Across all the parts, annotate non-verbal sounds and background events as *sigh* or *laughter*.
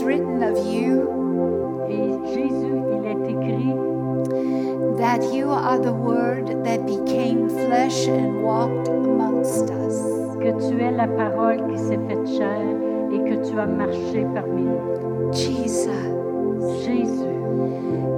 is written of you Et Jésus, il est écrit that you are the Word that became flesh and walked amongst us. que tu es la parole qui s'est faite chair et que tu as marché parmi nous. Jesus, Jésus,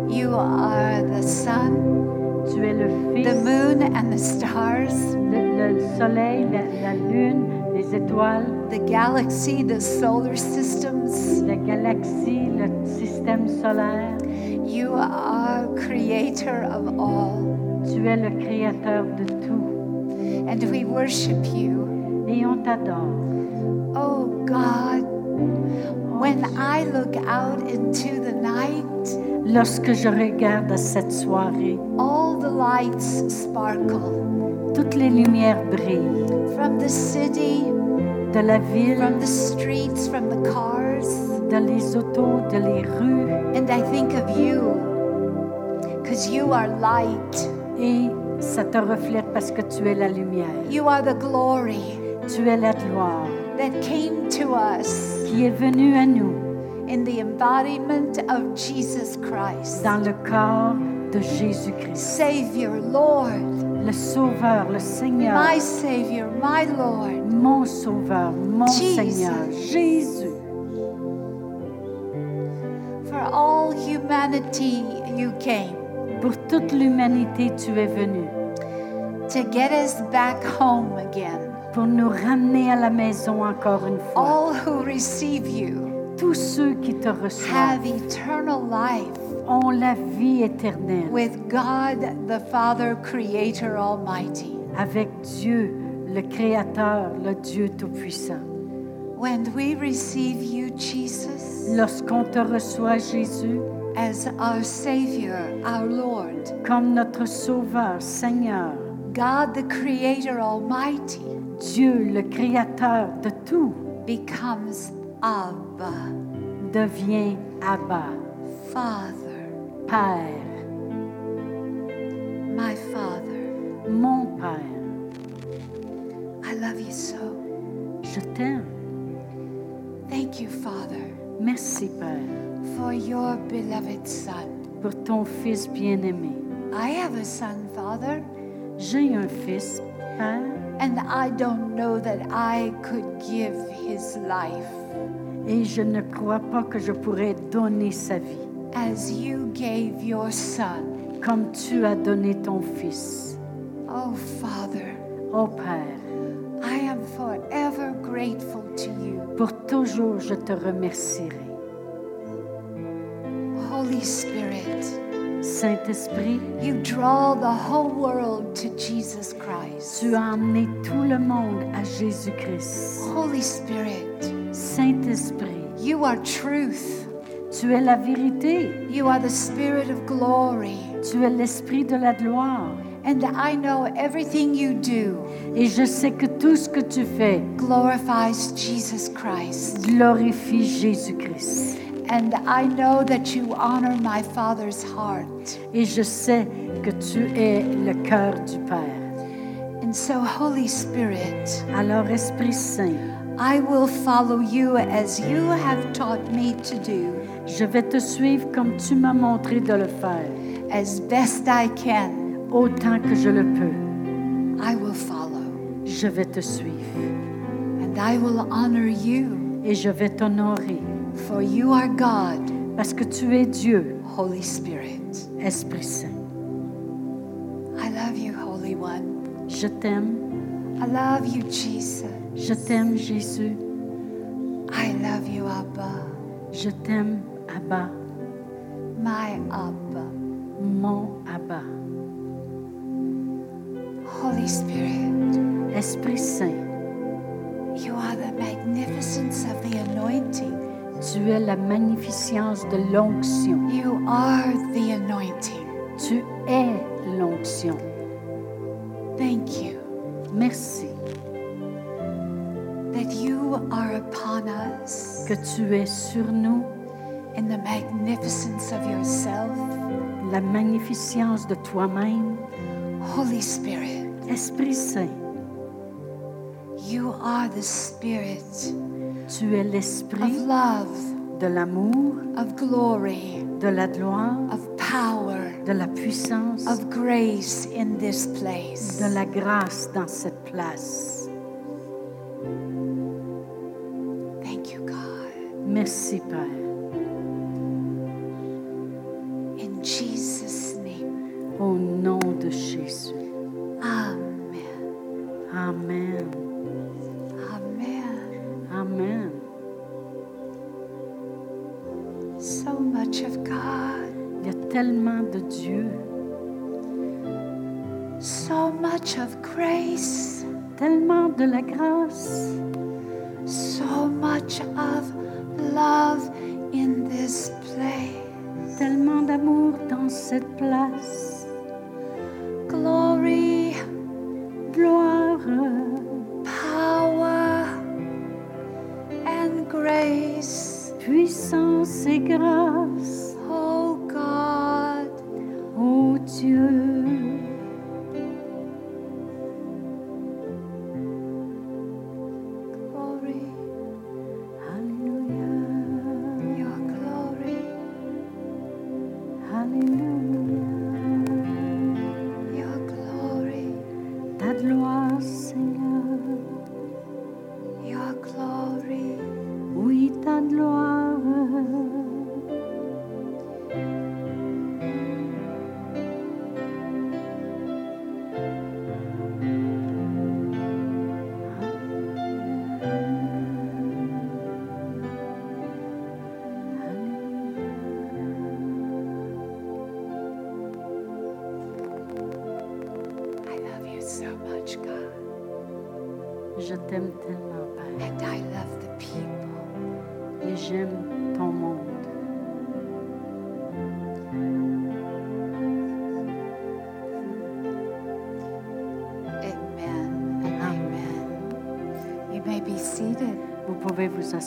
you are the sun, tu es le the moon, and the stars, le, le soleil, la, la lune, les étoiles, the galaxy, the solar systems. la galaxie, le système solaire. You are creator of all. Tu es le créateur de tout. And we worship you. Et on t'adore. Oh God, when I look out into the night, Lorsque je regarde cette soirée, all the lights sparkle toutes les lumières brillent. from the city, De la ville, from the streets, from the cars. dans les autos, de les rues. And I think of you because you are light, Et ça te reflète parce que tu es la lumière. you are the glory Tu es la gloire that came to us qui est venue à nous in the embodiment of Jesus Christ. dans le corps de Jésus-Christ. Savior, Lord, Le Sauveur, le Seigneur, my Savior, my Lord. mon Sauveur, mon Jesus. Seigneur, Jésus. For all humanity, you came Pour toute l'humanité, tu es venu to get us back home again. pour nous ramener à la maison encore une fois. All who receive you Tous ceux qui te reçoivent have eternal life ont la vie éternelle. With God the Father, Creator Almighty. avec Dieu, le Créateur, le Dieu Tout-Puissant. When we receive you, Jesus, Lorsqu'on te reçoit, Jésus, as our Savior, our Lord, comme notre Sauveur, Seigneur, God the Creator Almighty. Dieu, le Créateur de tout, becomes Abba, devient Abba, Father, Père, my Father. mon Père. I love you so. Je t'aime. Thank you, Father, Merci, Père, for your beloved Son. pour ton Fils bien-aimé. I have a son, Father, J'ai un fils, Père, and I don't know that I could give his life et je ne crois pas que je pourrais donner sa vie as you gave your Son. comme tu as donné ton Fils. Oh, Father, Oh Père, I am forever grateful to you. pour toujours je te remercierai. Holy Spirit, Saint-Esprit, you draw the whole world to Jesus Christ. tu as emmené tout le monde à Jésus-Christ. Holy Spirit, Saint-Esprit, you are truth. Tu es la vérité, You are the Spirit of glory. tu es l'Esprit de la gloire. And I know everything you do Et je sais que tout ce que tu fais glorifies Jesus Christ. glorifie Jésus-Christ. And I know that you honor my Father's heart. Et je sais que tu es le cœur du Père. And so, Holy Spirit, Alors, Esprit Saint, I will follow you as you have taught me to do je vais te suivre comme tu m'as montré de le faire, as best I can. autant que je le peux. I will follow. Je vais te suivre And I will honor you, et je vais t'honorer for you are God, parce que tu es Dieu, Holy Spirit. Esprit Saint. I love you, Holy One. Je t'aime, I love you, Jesus. je t'aime Jésus, I love you, Abba, je t'aime Abba, my Abba. mon Abba. Holy Spirit, Esprit Saint, you are the magnificence of the anointing. tu es la magnificence de l'onction. You are the anointing. Tu es l'onction. Thank you Merci that you are upon us que tu es sur nous, in the magnificence of yourself. la magnificence de toi-même. Holy Spirit, Esprit Saint, you are the Spirit tu es of l'Esprit love, de l'amour, of glory, de la gloire, of power, de la puissance, of grace in this place. de la grâce dans cette place. Thank you, God. Merci, Père. Au nom de Jésus. Amen. Amen. Amen. Amen. So much of God. Il y a tellement de Dieu, So much of grace. tellement de la grâce, So much of love in this place. tellement d'amour dans cette place. Glory, Gloire, power, and grace. puissance et grâce. Oh God, oh Dieu,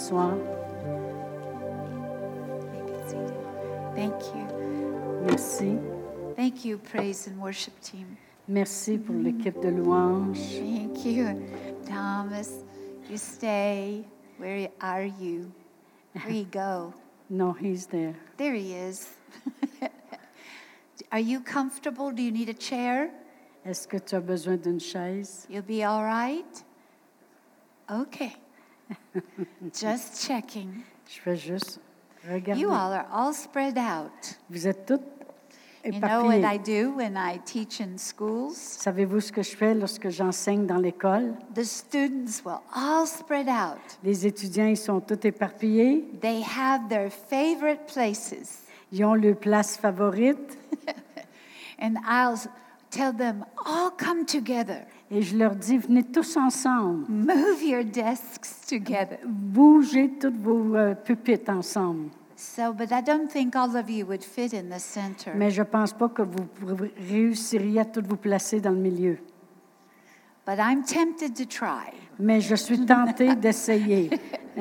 pouvez vous asseoir. May be seated. Thank you. Merci. Thank you, praise and worship team. Merci pour l'équipe de louanges. Thank you. Thomas, you stay. Where are you? Where you go? *laughs* No, he's there. There he is. *laughs* are you comfortable? Do you need a chair? Est-ce que tu as besoin d'une chaise? You'll be all right? Okay. Just checking. Je vais juste regarder. You all are all spread out. Vous êtes toutes You know what I éparpillées. do when I teach in schools? Savez-vous ce que je fais lorsque j'enseigne dans l'école? The students will all spread out. Les étudiants, ils sont tous éparpillés. They have their favorite places. Ils ont leur place favorite. *laughs* And I'll tell them, all come together. Et je leur dis, venez tous ensemble. Move your desks together. Bougez toutes vos euh, pupitres ensemble. So, but I don't think all of you would fit in the center. Mais je ne pense pas que vous réussiriez à toutes vous placer dans le milieu. But I'm tempted to try. Mais je suis tentée *laughs* d'essayer. *laughs*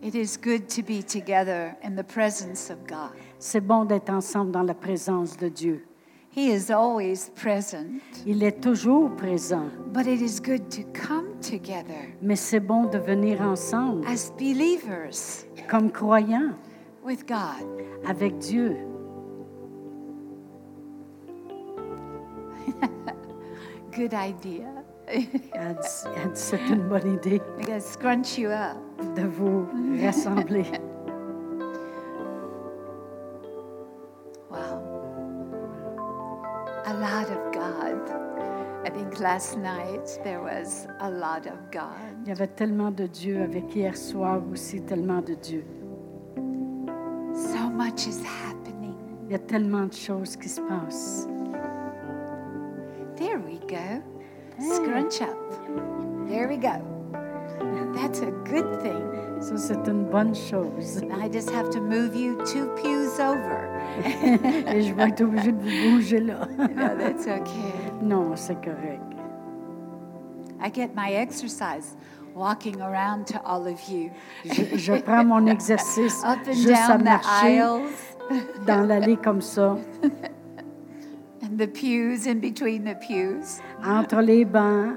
It is good to be together in the presence of God. C'est bon d'être ensemble dans la présence de Dieu. He is always present, Il est toujours présent, but it is good to come together mais c'est bon de venir ensemble as believers comme croyants with God. avec Dieu. *laughs* Good idea. Elle dit- elle dit, C'est une bonne idée I'm going to scrunch you up. de vous rassembler. *laughs* last night there was a lot of God. Il y avait tellement de Dieu avec hier soir aussi tellement de Dieu. So much is happening. Il y a tellement de choses qui se passent. There we go. Ah. Scrunch up. There we go. That's a good thing. Ça, c'est une bonne chose. *laughs* I just have to move you two pews over. *laughs* Et je vais être obligée de vous bouger là. *laughs* No, that's okay. Non, c'est correct. I get my exercise walking around to all of you. Je, je prends mon exercice Up and juste à down the marcher aisles dans l'allée comme ça, and the pews in between the pews. entre les bancs.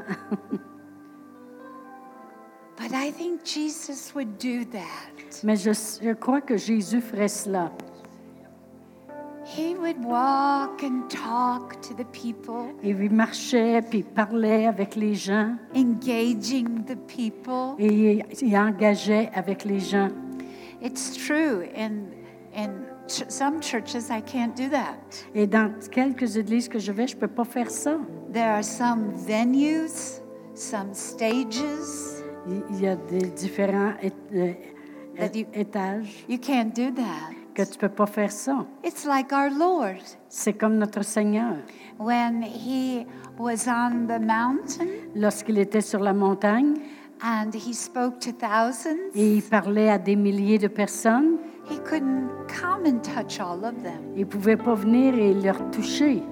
But I think Jesus would do that. Mais je, je crois que Jésus ferait cela. He would walk and talk to the people, Et il marchait, puis il parlait avec les gens, engaging the people. et il, il engageait avec les gens. It's true. In, in ch- some churches, I can't do that. Et dans quelques églises que je vais, je ne peux pas faire ça. There are some venues, some stages. Il y a des différents euh, you- étages You can't do that. que tu ne peux pas faire ça. It's like our Lord. C'est comme notre Seigneur. When he was on the mountain Lorsqu'il était sur la montagne and he spoke to thousands, et il parlait à des milliers de personnes, he couldn't come and touch all of them. il ne pouvait pas venir et leur toucher.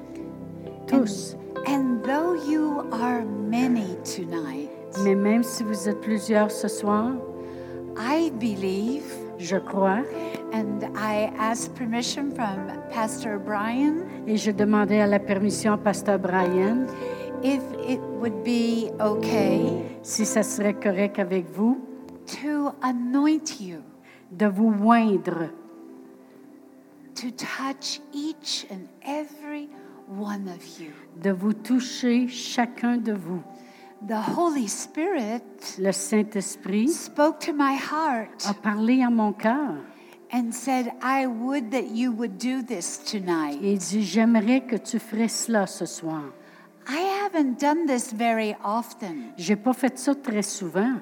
Tous. And though you are many tonight, Mais même si vous êtes plusieurs ce soir, I believe, je crois, and I asked permission from Pastor Brian, et je demandais à la permission à Pasteur Brian if it would be okay si ça serait correct avec vous to anoint you, de vous oindre, to touch each and every one of you. de vous toucher chacun de vous. The Holy Spirit Le Saint-Esprit spoke to my heart a parlé à mon cœur and said, I would that you would do this tonight. et dit, j'aimerais que tu ferais cela ce soir. I haven't done this very often. J'ai pas fait ça très souvent.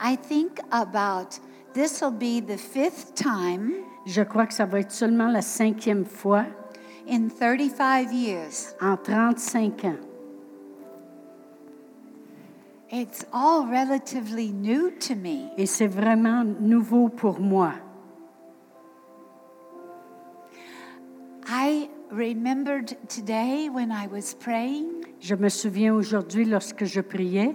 I think about this will be the fifth time Je crois que ça va être seulement la cinquième fois in 35 years. en 35 ans. It's all relatively new to me. Et c'est vraiment nouveau pour moi. I remembered today when I was praying Je me souviens aujourd'hui lorsque je priais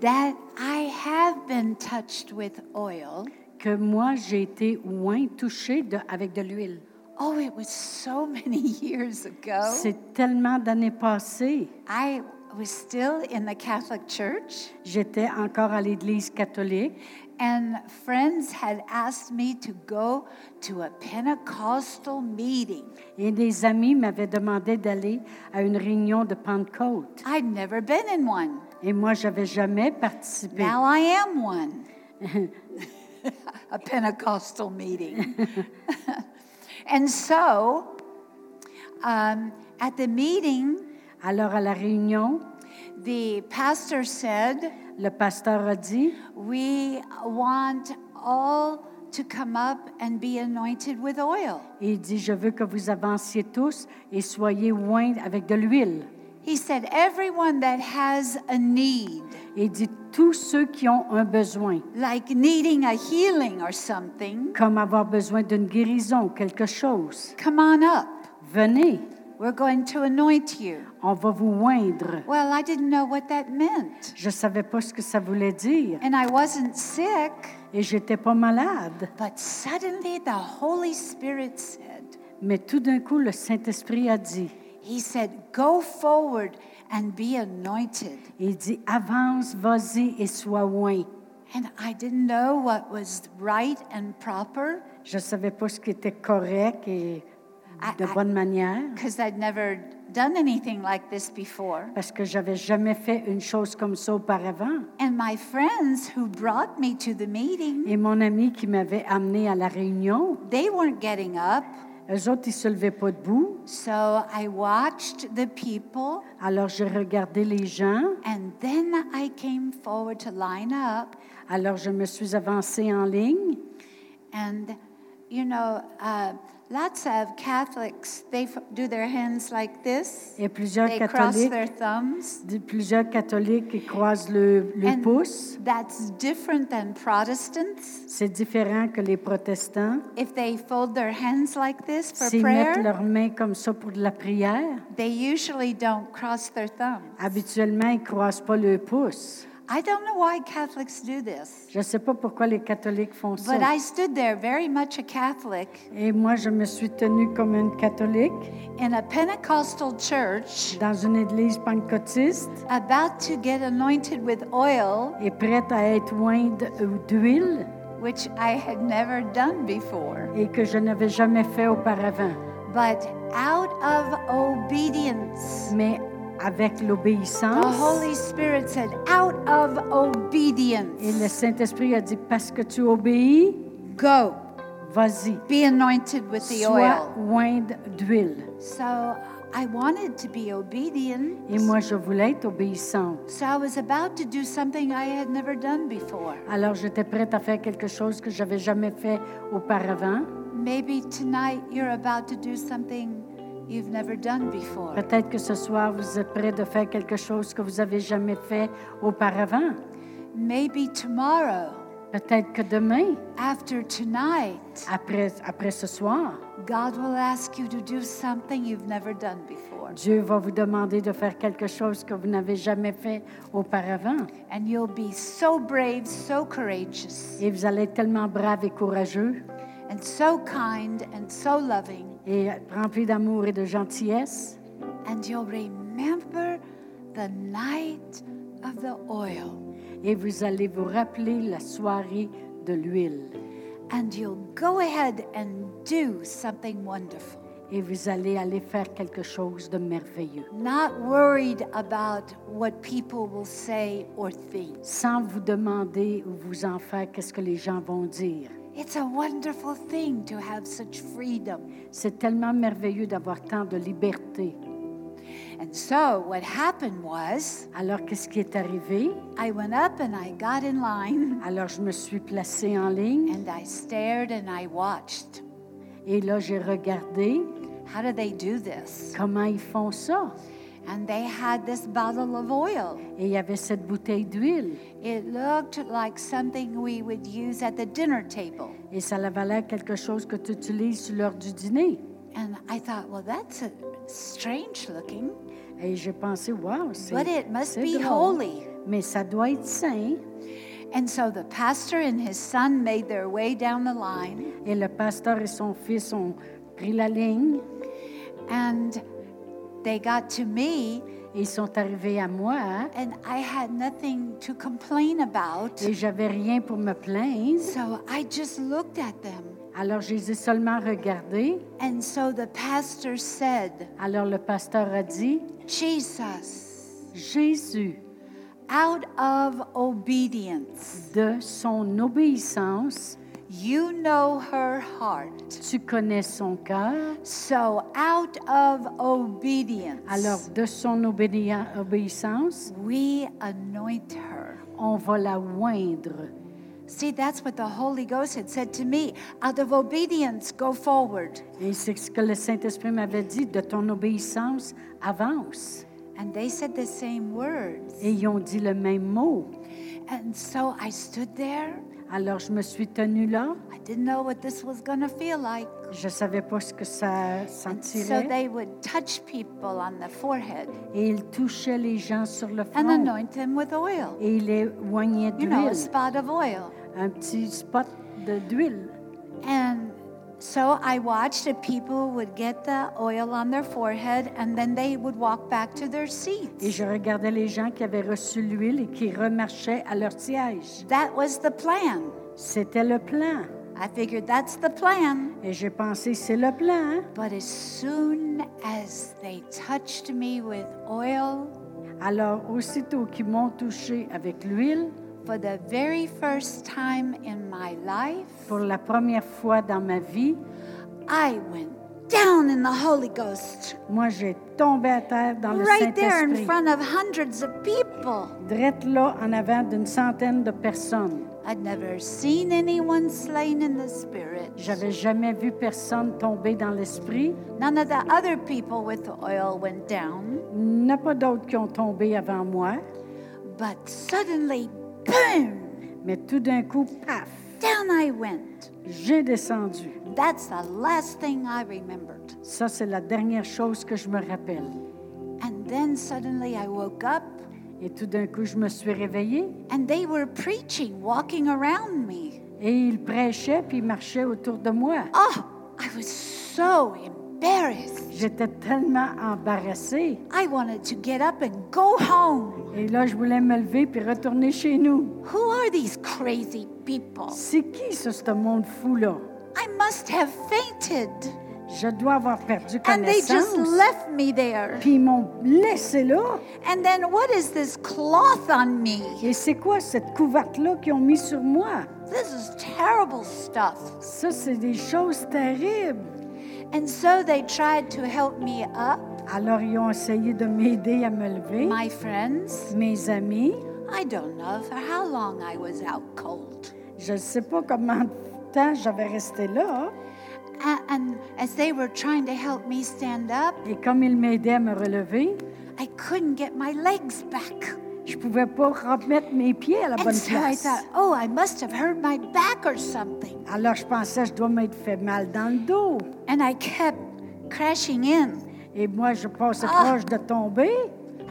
that I have been touched with oil. que moi j'ai été oint, touché de- avec de l'huile. Oh, it was so *laughs* many years ago. C'est tellement d'années passées. I was still in the Catholic Church, J'étais encore à l'Église catholique and friends had asked me to go to a Pentecostal meeting. et des amis m'avaient demandé d'aller à une réunion de Pentecôte. I'd never been in one. Et moi, j'avais jamais participé. Now I am one. *laughs* a Pentecostal meeting. *laughs* and so, um, at the meeting, Alors à la réunion, the pastor said, le pasteur a dit, We want all to come up and be anointed with oil. et il dit, je veux que vous avanciez tous et soyez oints avec de l'huile. He said, Everyone that has a need, Et il dit, tous ceux qui ont un besoin, like needing a healing or something, comme avoir besoin d'une guérison, quelque chose, come on up. venez, We're going to anoint you. On va vous oindre. Well, I didn't know what that meant. Je ne savais pas ce que ça voulait dire And I wasn't sick, et j'étais pas malade. but suddenly the Holy Spirit said, Mais tout d'un coup, le Saint-Esprit a dit, He said, Go forward and be anointed. il dit, avance, vas-y et sois oint. And I didn't know what was right and proper Je ne savais pas ce qui était correct et de bonne manière because I'd never done anything like this before. parce que j'avais jamais fait une chose comme ça auparavant. And my friends who brought me to the meeting, Et mon ami qui m'avait amené à la réunion, they weren't getting up. eux autres, ils se levaient pas debout. So I watched the people, Alors j'ai regardé les gens. and then I came forward to line up. Alors je me suis avancée en ligne. And, you know, uh, lots of Catholics, they do their hands like this. Et plusieurs They cross catholiques, their thumbs. de- plusieurs catholiques qui croisent le, le And pouce. that's different than Protestants. C'est différent que les protestants. If they fold their hands like this for S'ils mettent prayer, leurs mains comme ça pour la prière, they usually don't cross their thumbs. habituellement, ils ne croisent pas le pouce. I don't know why Catholics do this, Je sais pas pourquoi les catholiques font ça. but I stood there very much a Catholic Et moi, je me suis tenue comme une catholique in a Pentecostal church dans une église pentecôtiste about to get anointed with oil, et prête à être ointe euh, d'huile which I had never done before. et que je n'avais jamais fait auparavant. But out of obedience, Mais avec the l'obéissance, Holy Spirit said, out of obedience, et le Saint-Esprit a dit, parce que tu obéis, go, vas-y, be anointed with the sois oil. d'huile. So I wanted to be obedient. Et moi, je voulais être obéissante. So I was about to do something I had never done before. Alors, j'étais prête à faire quelque chose que j'avais jamais fait auparavant. Maybe tonight you're about to do something you've never done before. Peut-être que ce soir, vous êtes prêt de faire quelque chose que vous avez jamais fait auparavant. Maybe tomorrow, Peut-être que demain, after tonight, après, après ce soir, God will ask you to do something you've never done before. Dieu va vous demander de faire quelque chose que vous n'avez jamais fait auparavant. And you'll be so brave, so courageous, Et vous allez être tellement brave et courageux and so kind and so loving. Et rempli d'amour et de gentillesse. And you'll remember the night of the oil. Et vous allez vous rappeler la soirée de l'huile. And you'll go ahead and do something wonderful. Et vous allez aller faire quelque chose de merveilleux. Not worried about what people will say or think. Sans vous demander ou vous en faire qu'est-ce que les gens vont dire. It's a wonderful thing to have such freedom. C'est tellement merveilleux d'avoir tant de liberté. And so what happened was Alors, qu'est-ce qui est arrivé? I went up and I got in line Alors, je me suis placée en ligne and I stared and I watched. et là, j'ai regardé How do they do this? comment ils font ça. And they had this bottle of oil. Et il y avait cette bouteille d'huile. It looked like something we would use at the dinner table. Et ça avait l'air quelque chose que tu utilises sur l'heure du dîner. And I thought, well, that's a strange looking, Et j'ai pensé, wow, c'est but it must be drôle. holy. Mais ça doit être saint. And so the pastor and his son made their way down the line, Et le pasteur et son fils ont pris la ligne and they got to me, ils sont arrivés à moi. and I had nothing to complain about. Et j'avais rien pour me plaindre. So I just looked at them. Alors, je les ai seulement regardés. And so the pastor said, Alors, le pasteur a dit, Jesus, Jésus, out of obedience, de son obéissance, you know her heart. tu connais son cœur. So out of obedience, Alors, de son obéissance, we anoint her. on va la oindre. See, that's what the Holy Ghost had said to me. Out of obedience, go forward. Et c'est ce que le Saint-Esprit m'avait dit, de ton obéissance, avance. And they said the same words. Et ils ont dit le même mot. And so I stood there. Alors, je me suis tenue là. I didn't know what this was going to feel like. Je savais pas ce que ça And so sentirait. they would touch people on the forehead Et il touchait les gens sur le and front. anoint them with oil. Et il les oignait You know, a d'huile. spot of oil. Un petit spot d'huile. And so I watched the people would get the oil on their forehead and then they would walk back to their seats. Et je regardais les gens qui avaient reçu l'huile et qui remarchaient à leur siège. That was the plan. C'était le plan. I figured that's the plan. Et j'ai pensé, c'est le plan. But as soon as they touched me with oil, Alors, aussitôt qu'ils m'ont touché avec l'huile, for the very first time in my life, pour la première fois dans ma vie, I went down in the Holy Ghost. moi, j'ai tombé à terre dans le Right there in Saint-Esprit. front of hundreds of people. Drette là, en avant d'une centaine de personnes. I'd never seen anyone slain in the spirit. J'avais jamais vu personne tomber dans l'esprit. None of the other people with the oil went down. Il n'y en a pas d'autres qui ont tombé avant moi. But suddenly, boom, Mais tout d'un coup, paf, down I went. j'ai descendu. That's the last thing I remembered. Ça, c'est la dernière chose que je me rappelle. And then suddenly I woke up Et tout d'un coup, je me suis réveillée and they were preaching, walking around me. et ils prêchaient puis ils marchaient autour de moi. Oh, I was so embarrassed. J'étais tellement embarrassée. I wanted to get up and go home. Et là, je voulais me lever puis retourner chez nous. Who are these crazy people? C'est qui, ça, ce monde fou-là? I must have fainted. Je dois avoir perdu And they just connaissance. left me there. Puis ils m'ont laissé là. And then what is this cloth on me? Et c'est quoi cette couverte-là qu'ils ont mis sur moi? This is terrible stuff. Ça, c'est des choses terribles. And so they tried to help me up. Alors, ils ont essayé de m'aider à me lever. My friends, Mes amis, I don't know for how long I was out cold. je ne sais pas combien de temps j'avais resté là. A- And as they were trying to help me stand up, Et comme ils m'aidaient à me relever, I couldn't get my legs back. Je ne pouvais pas remettre mes pieds à la And bonne so I place. thought, oh, I must have hurt my back or something. Alors, je pensais, je dois m'être fait mal dans le dos. And I kept crashing in. Et moi, je passais Ah! proche de tomber.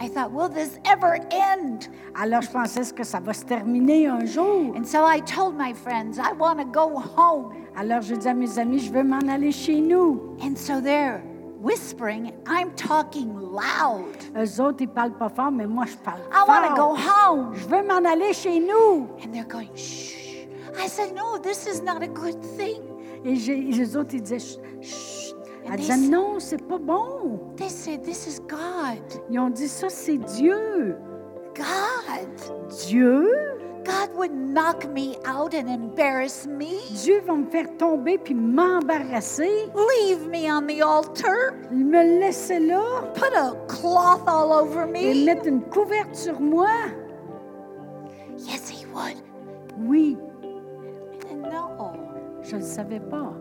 I thought, will this ever end? Alors, je pensais que ça va se terminer un jour? And so I told my friends, I want to go home. Alors, je dis à mes amis, je veux m'en aller chez nous. And so they're whispering, I'm talking loud. Eux autres, ils parlent pas fort, mais moi, je parle I want to go home. Je veux m'en aller chez nous. And they're going, shh. I said, no, this is not a good thing. Et j'ai- les autres, ils disaient, chut, chut. Elle And disait, they- non, c'est pas bon. They said, this is God. Ils ont dit, ça, c'est Dieu. God. Dieu? God would knock me out and embarrass me. Dieu va me faire tomber puis m'embarrasser. Leave me on the altar. Il me laisser là Put a cloth all over et me. mettre une couverte sur moi. Yes, he would. Oui, I said, no. je ne savais pas.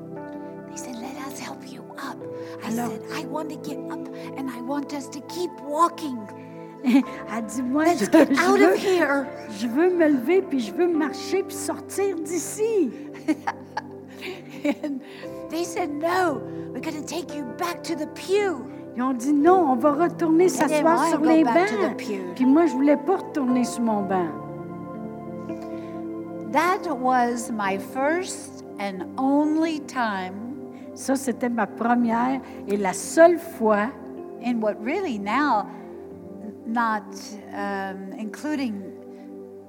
They said, let us help you up. I Alors- said, I want to get up and I want us to keep walking. Elle dit, moi, je, Let's get je out veux, je me lever puis je veux marcher puis sortir d'ici. And they said, no, we're going to take you back to the pew. Ils ont dit, non, on va retourner s'asseoir sur les bancs. Puis moi, je voulais pas retourner sur mon banc. That was my first and only time Ça, c'était ma première et la seule fois what really now, not um, including,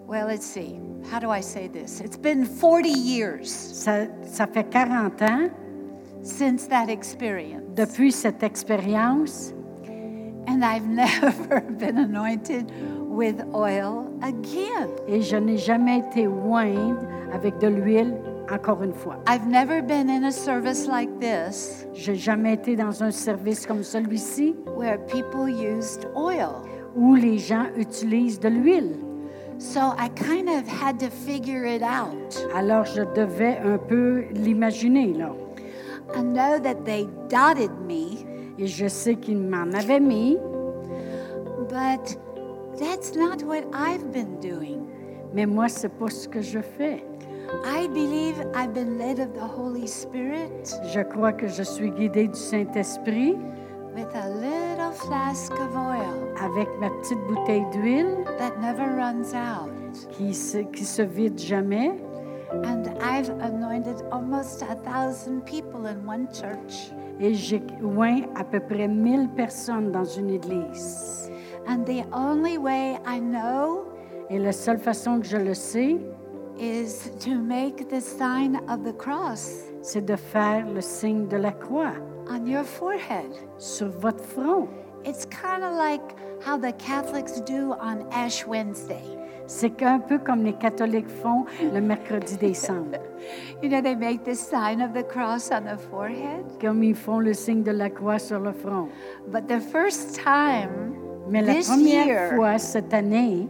well, let's see, how do I say this? It's been 40 years Ça, ça fait 40 ans since that experience. depuis cette expérience And I've *laughs* never been anointed with oil again. et je n'ai jamais été oindre avec de l'huile encore une fois. I've never been in a service like this Je n'ai jamais été dans un service comme celui-ci where people used oil. Où les gens utilisent de l'huile. So I kind of had to figure it out. Alors je devais un peu l'imaginer là. I know that they dotted me, Et je sais qu'ils m'en avaient mis, but that's not what I've been doing. mais moi, c'est pas ce que je fais. I believe I've been led of the Holy Spirit Je crois que je suis guidée du Saint-Esprit with a little flask of oil avec ma petite bouteille d'huile that never runs out. qui se, qui se vide jamais. And I've anointed almost a thousand people in one church. Et j'ai oint à peu près 1000 personnes dans une église. And the only way I know Et la seule façon que je le sais, is to make the sign of the cross c'est de faire le signe de la croix on your forehead. sur votre front. It's kind of like how the Catholics do on Ash Wednesday. C'est un peu comme les catholiques font le mercredi décembre. *laughs* You know, they make the sign of the cross on the forehead? Comme ils font le signe de la croix sur le front. But the first time Mais la this première year, fois cette année,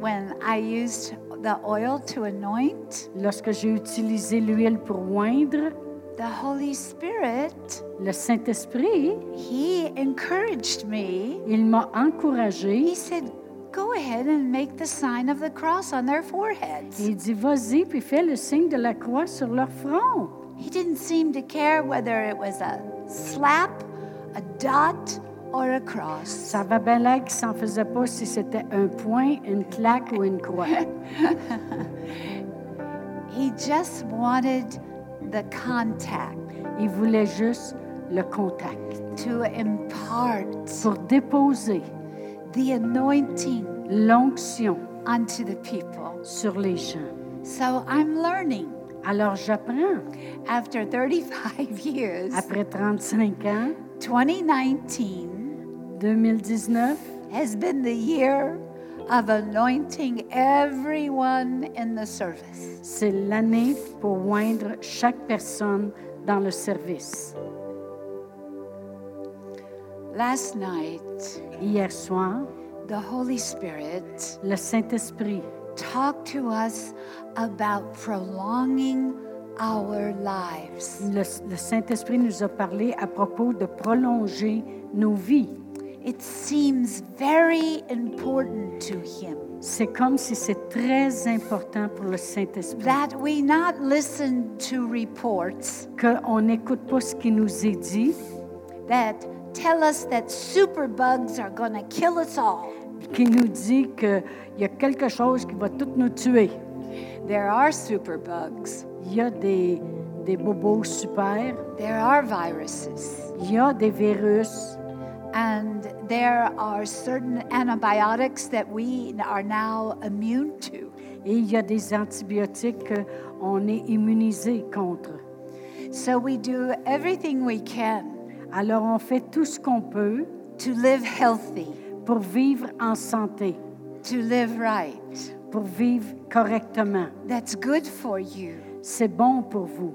when I used the oil to anoint, lorsque j'ai utilisé l'huile pour oindre, the Holy Spirit, le Saint-Esprit, He encouraged me. il m'a encouragé. He said, Go ahead and make the sign of the cross on their foreheads. Il dit, vas-y, puis fais le signe de la croix sur leur front. He didn't seem to care whether it was a slap, a dot, or a cross. Ça va bien l'air qu'il s'en faisait pas si c'était un point, une claque ou une croix. *laughs* He just wanted the contact Il voulait juste le contact to impart pour déposer the anointing l'onction onto the people. sur les gens. So I'm learning. Alors j'apprends, After 35 *laughs* years, après 35 ans, 2019 2019, has been the year of anointing everyone in the service. c'est l'année pour oindre chaque personne dans le service. Last night, Hier soir, the Holy Spirit le Saint-Esprit talked to us about prolonging our lives. Le, le Saint-Esprit nous a parlé à propos de prolonger nos vies. It seems very important to Him C'est comme si c'est très important pour le Saint-Esprit. that we not listen to reports qu'on n'écoute pas ce qui nous est dit, that tell us that superbugs are going to kill us all. qui nous dit qu'il y a quelque chose qui va tout nous tuer. There are superbugs, Il y a des, des bobos super, there are viruses, il y a des virus, and there are certain antibiotics that we are now immune to. et il y a des antibiotiques euh, qu'on est immunisé contre. So we do everything we can Alors on fait tout ce qu'on peut to live healthy, pour vivre en santé, to live right. pour vivre correctement. That's good for you, C'est bon pour vous,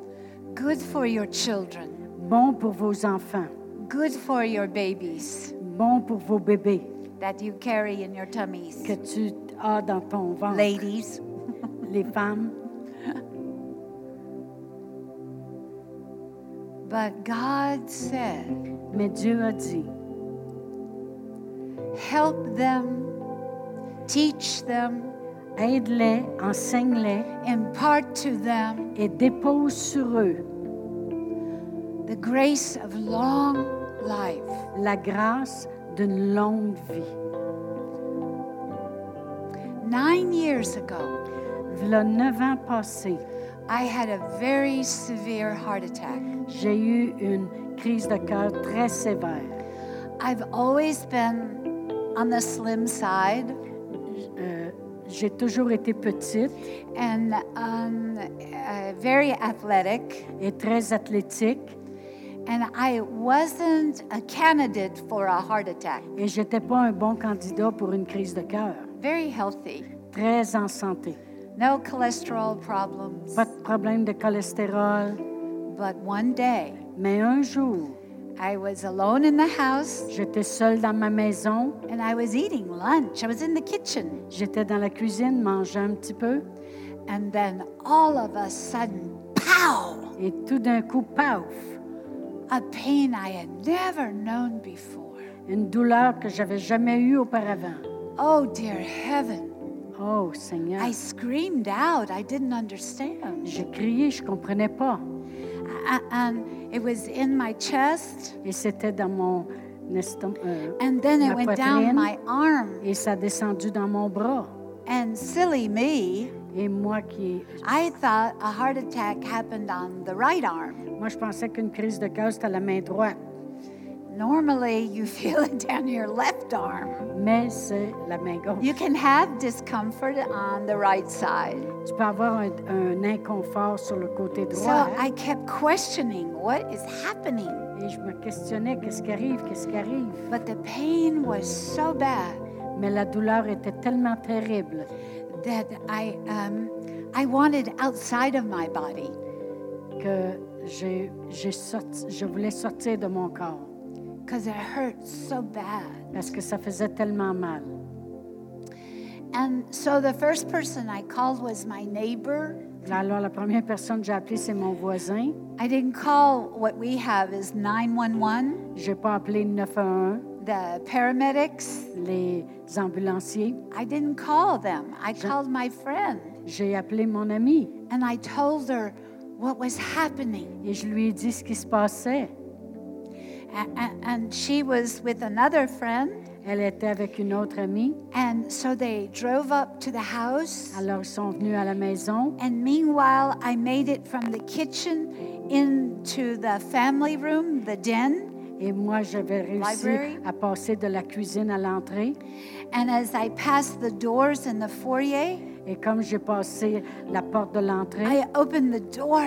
good for your children, bon pour vos enfants, good for your babies bon pour vos bébés that you carry in your tummies. que tu as dans ton ventre. Ladies, *laughs* Les femmes, but God said, mais Dieu a dit, help them, teach them, aide-les, enseigne-les impart to them et dépose sur eux the grace of long life. la grâce d'une longue vie. Nine years ago, V'là neuf ans passés, I had a very severe heart attack. j'ai eu une crise de cœur très sévère. I've always been on the slim side Euh, j'ai toujours été petite and um, uh, very athletic, et très athlétique and I wasn't a candidate for a heart attack. et j'étais pas un bon candidat pour une crise de cœur. Very healthy, Très en santé. no cholesterol problems. Pas de problème de cholestérol. But one day, Mais un jour, I was alone in the house j'étais seule dans ma maison. and I was eating lunch. I was in the kitchen. J'étais dans la cuisine, mangeais un petit peu. And then all of a sudden, pow! Et tout d'un coup, paf! A pain I had never known before. Une douleur que j'avais jamais eue auparavant. Oh, dear heaven. Oh Seigneur! I screamed out. I didn't understand. J'ai crié, je comprenais pas. And it was in my chest, Et c'était dans mon estomac. and then it went down my arm. et ça a descendu dans mon bras. And silly me, Et moi qui. I thought a heart attack happened on the right arm. Moi, je pensais qu'une crise de cœur, c'était à la main droite. Normally, you feel it down your left arm. Mais c'est la main gauche. You can have discomfort on the right side. Tu peux avoir un, un inconfort sur le côté So droit. hein? I kept questioning what is happening. Et je me questionnais qu'est-ce qui arrive, qu'est-ce qui arrive? But the pain was so bad Mais la douleur était tellement terrible that I, um, I wanted outside of my body. que j'ai, j'ai sorti, je voulais sortir de mon corps because it hurt so bad. parce que ça faisait tellement mal. And so the first person I called was my neighbor. Alors, la première personne que j'ai appelée, c'est mon voisin. I didn't call what we have is 911, Je n'ai pas appelé 911, the paramedics. les ambulanciers. I didn't call them. I called my friend J'ai appelé mon ami and I told her what was happening. et je lui ai dit ce qui se passait. A- a- and she was with another friend. Elle était avec une autre amie. And so they drove up to the house. Alors, ils sont venus à la maison. And meanwhile, I made it from the kitchen into the family room, the den. Et moi, j'avais réussi Library. à passer de la cuisine à l'entrée. And as I passed the doors in the foyer, Et comme j'ai passé la porte de l'entrée, I opened the door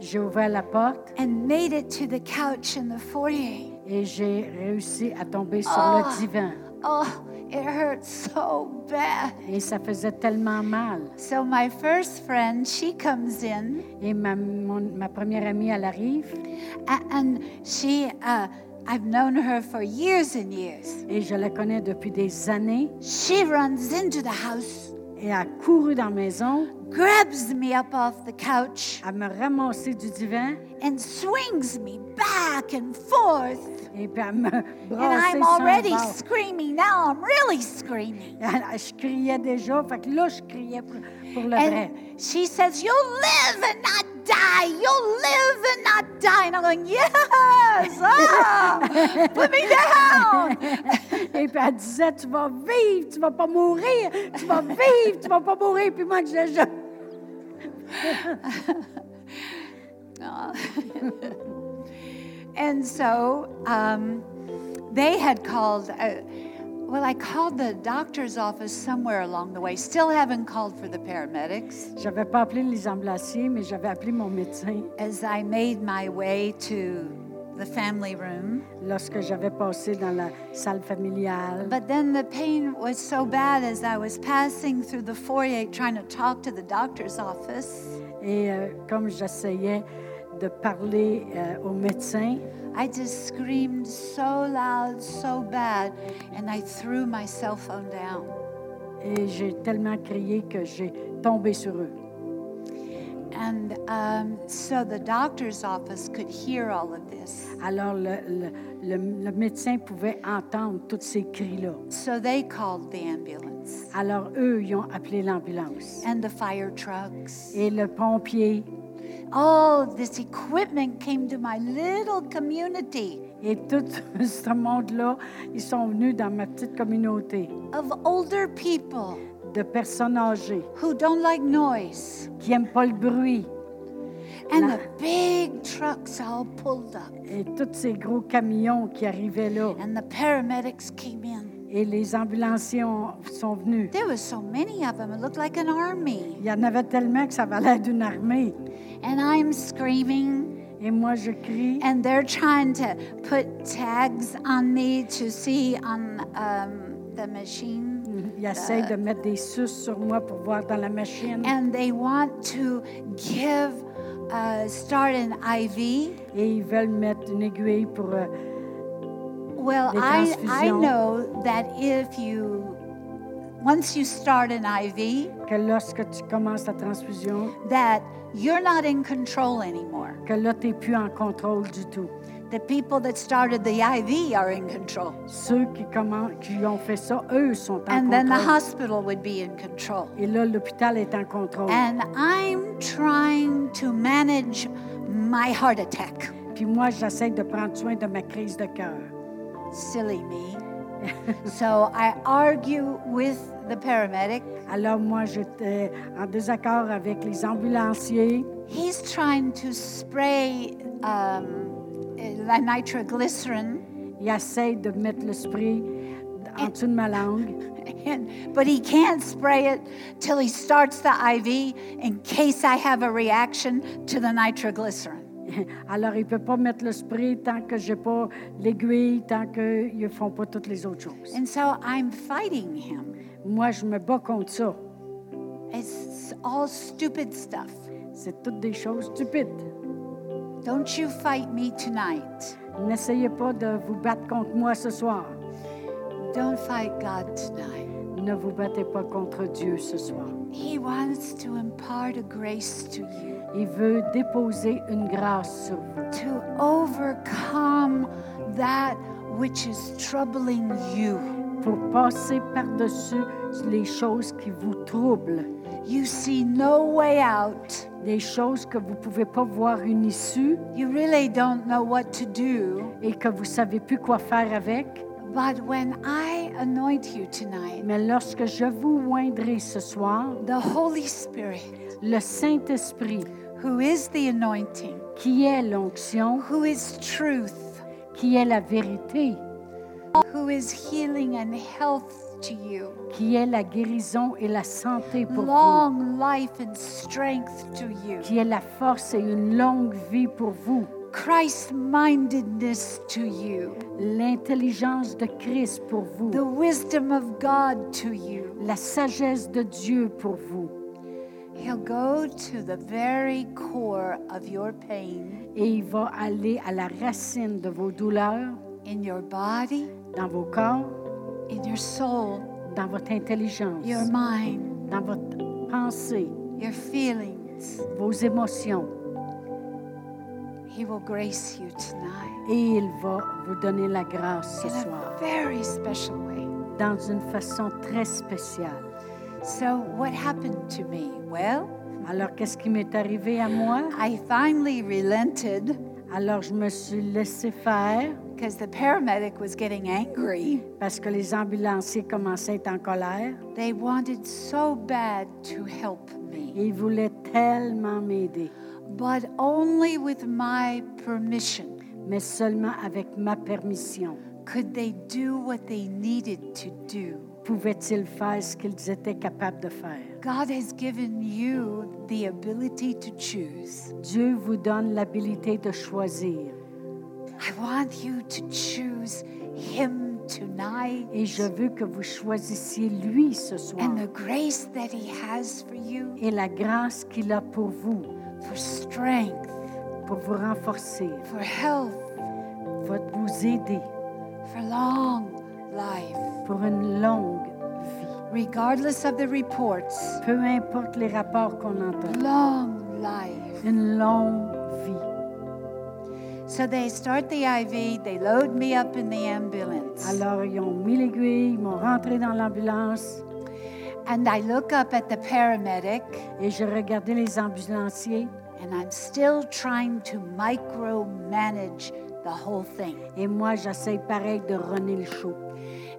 j'ai ouvert la porte and made it to the couch in the foyer. et j'ai réussi à tomber sur Ah. le divan. Oh, it hurt so bad. Et ça faisait tellement mal. So my first friend, she comes in Et ma, mon- ma première amie, elle arrive and she, uh, I've known her for years and years. et je la connais depuis des années. She runs into the house, Et elle a couru dans la maison, grabs me up off the couch, elle me ramassé du divan and swings me back and forth. et puis elle me And I'm already bord. screaming. Now I'm really screaming. Je criais déjà, fait que là, je criais pour, pour le vrai. And she says, You'll live and not die. You'll live and not die. And I'm going, Yes. Ah, *laughs* put me down. *laughs* Et puis elle disait, tu vas vivre, tu vas pas mourir, tu vas vivre, tu vas pas mourir. Puis moi, je je- *laughs* And so um, they had called, uh, well, I called the doctor's office somewhere along the way. Still haven't called for the paramedics. j'avais pas appelé les ambulanciers, mais j'avais appelé mon médecin As I made my way to the family room. lorsque j'avais passé dans la salle familiale. But then the pain was so bad as I was passing through the foyer trying to talk to the doctor's office. Et euh, comme j'essayais de parler euh, au médecin, I just screamed so loud, so bad, and I threw my cell phone down. et j'ai tellement crié que j'ai tombé sur eux. And um, so the doctor's office could hear all of this. Alors le, le- le- le médecin pouvait entendre tous ces cris-là. So they called the ambulance Alors eux, ils ont appelé l'ambulance. and the fire trucks. Et le pompier All this equipment came to my little community et tout *laughs* ce monde-là, ils sont venus dans ma petite communauté of older people de personnes âgées who don't like noise. qui n'aiment pas le bruit. And the big trucks all pulled up. Et tous ces gros camions qui arrivaient là. And the paramedics came in. Et les ambulanciers ont- sont venus. There was so many of them. It looked like an army. Il y en avait tellement que ça valait d'une armée. And I'm screaming. Et moi, je crie. And they're trying to put tags on me to see on um, the machine. Ils essayent de mettre des suces sur moi pour voir dans la machine. And they want to give, uh, start an IV. Et ils veulent mettre une aiguille pour... euh, Well, Les I, I transfusions. know that if you, once you start an IV, que lorsque tu commences la transfusion, that you're not in control anymore. que là, tu n'es plus en contrôle du tout. The people that started the IV are in control. Ceux qui, commen- qui ont fait ça, eux sont en And then the contrôle. hospital would be in control. Et là, l'hôpital est en contrôle. And I'm trying to manage my heart attack. Puis moi, j'essaie de prendre soin de ma crise de cœur. Silly me. *laughs* so I argue with the paramedic. Alors moi, j'étais en désaccord avec les ambulanciers. He's trying to spray um, the nitroglycerin, Ils essayent de mettre le spray en dessous de ma langue. *laughs* and, but he can't spray it till he starts the IV in case I have a reaction to the nitroglycerin. *laughs* Alors, il ne peut pas mettre le spray tant que je n'ai pas l'aiguille, tant qu'ils ne font pas toutes les autres choses. And so I'm fighting him. Moi, je me bats contre ça. It's all stupid stuff. C'est toutes des choses stupides. Don't you fight me tonight. N'essayez pas de vous battre contre moi ce soir. Don't fight God tonight. Ne vous battez pas contre Dieu ce soir. He wants to impart a grace to you Il veut déposer une grâce sur vous to overcome that which is troubling you. pour passer par-dessus les choses qui vous troublent, you see no way out, des choses que vous ne pouvez pas voir une issue you really don't know what to do. et que vous ne savez plus quoi faire avec. But when I anoint you tonight, Mais lorsque je vous oindrai ce soir, the Holy Spirit, le Saint-Esprit, who is the anointing, qui est l'onction, who is truth, qui est la vérité, who is healing and health to you, qui est la guérison et la santé pour vous, long life and strength to you, qui est la force et une longue vie pour vous, Christ mindedness to you, l'intelligence de Christ pour vous, the wisdom of God to you. la sagesse de Dieu pour vous. He'll go to the very core of your pain Et il va aller à la racine de vos douleurs, in your body, dans vos corps, in your soul, dans votre intelligence, your mind, dans votre pensée, your feelings. vos émotions. He will grace you tonight Et il va vous donner la grâce ce in a soir, very special way. dans une façon très spéciale. So, what happened to me? Well, Alors, qu'est-ce qui m'est arrivé à moi? I finally relented Alors, je me suis laissé faire because the paramedic was getting angry. parce que les ambulanciers commençaient à être en colère They wanted so bad to help me, ils voulaient tellement m'aider, but only with my permission mais seulement avec ma permission. could they do what they needed to do. Pouvaient-ils faire ce qu'ils étaient capables de faire? God has given you the ability to choose. Dieu vous donne l'habilité de choisir. I want you to choose Him tonight Et je veux que vous choisissiez lui ce soir and the grace that He has for you et la grâce qu'il a pour vous, for strength, pour vous renforcer, for health, pour vous aider for long life. pour une longue vie. Regardless of the reports, Peu importe les rapports qu'on entend, long life. une longue vie. So they start the IV, they load me up in the ambulance. Alors, ils ont mis l'aiguille, ils m'ont rentré dans l'ambulance And I look up at the paramedic, et j'ai regardé les ambulanciers and I'm still trying to micromanage the whole thing. et moi, j'essaie pareil de runner le show.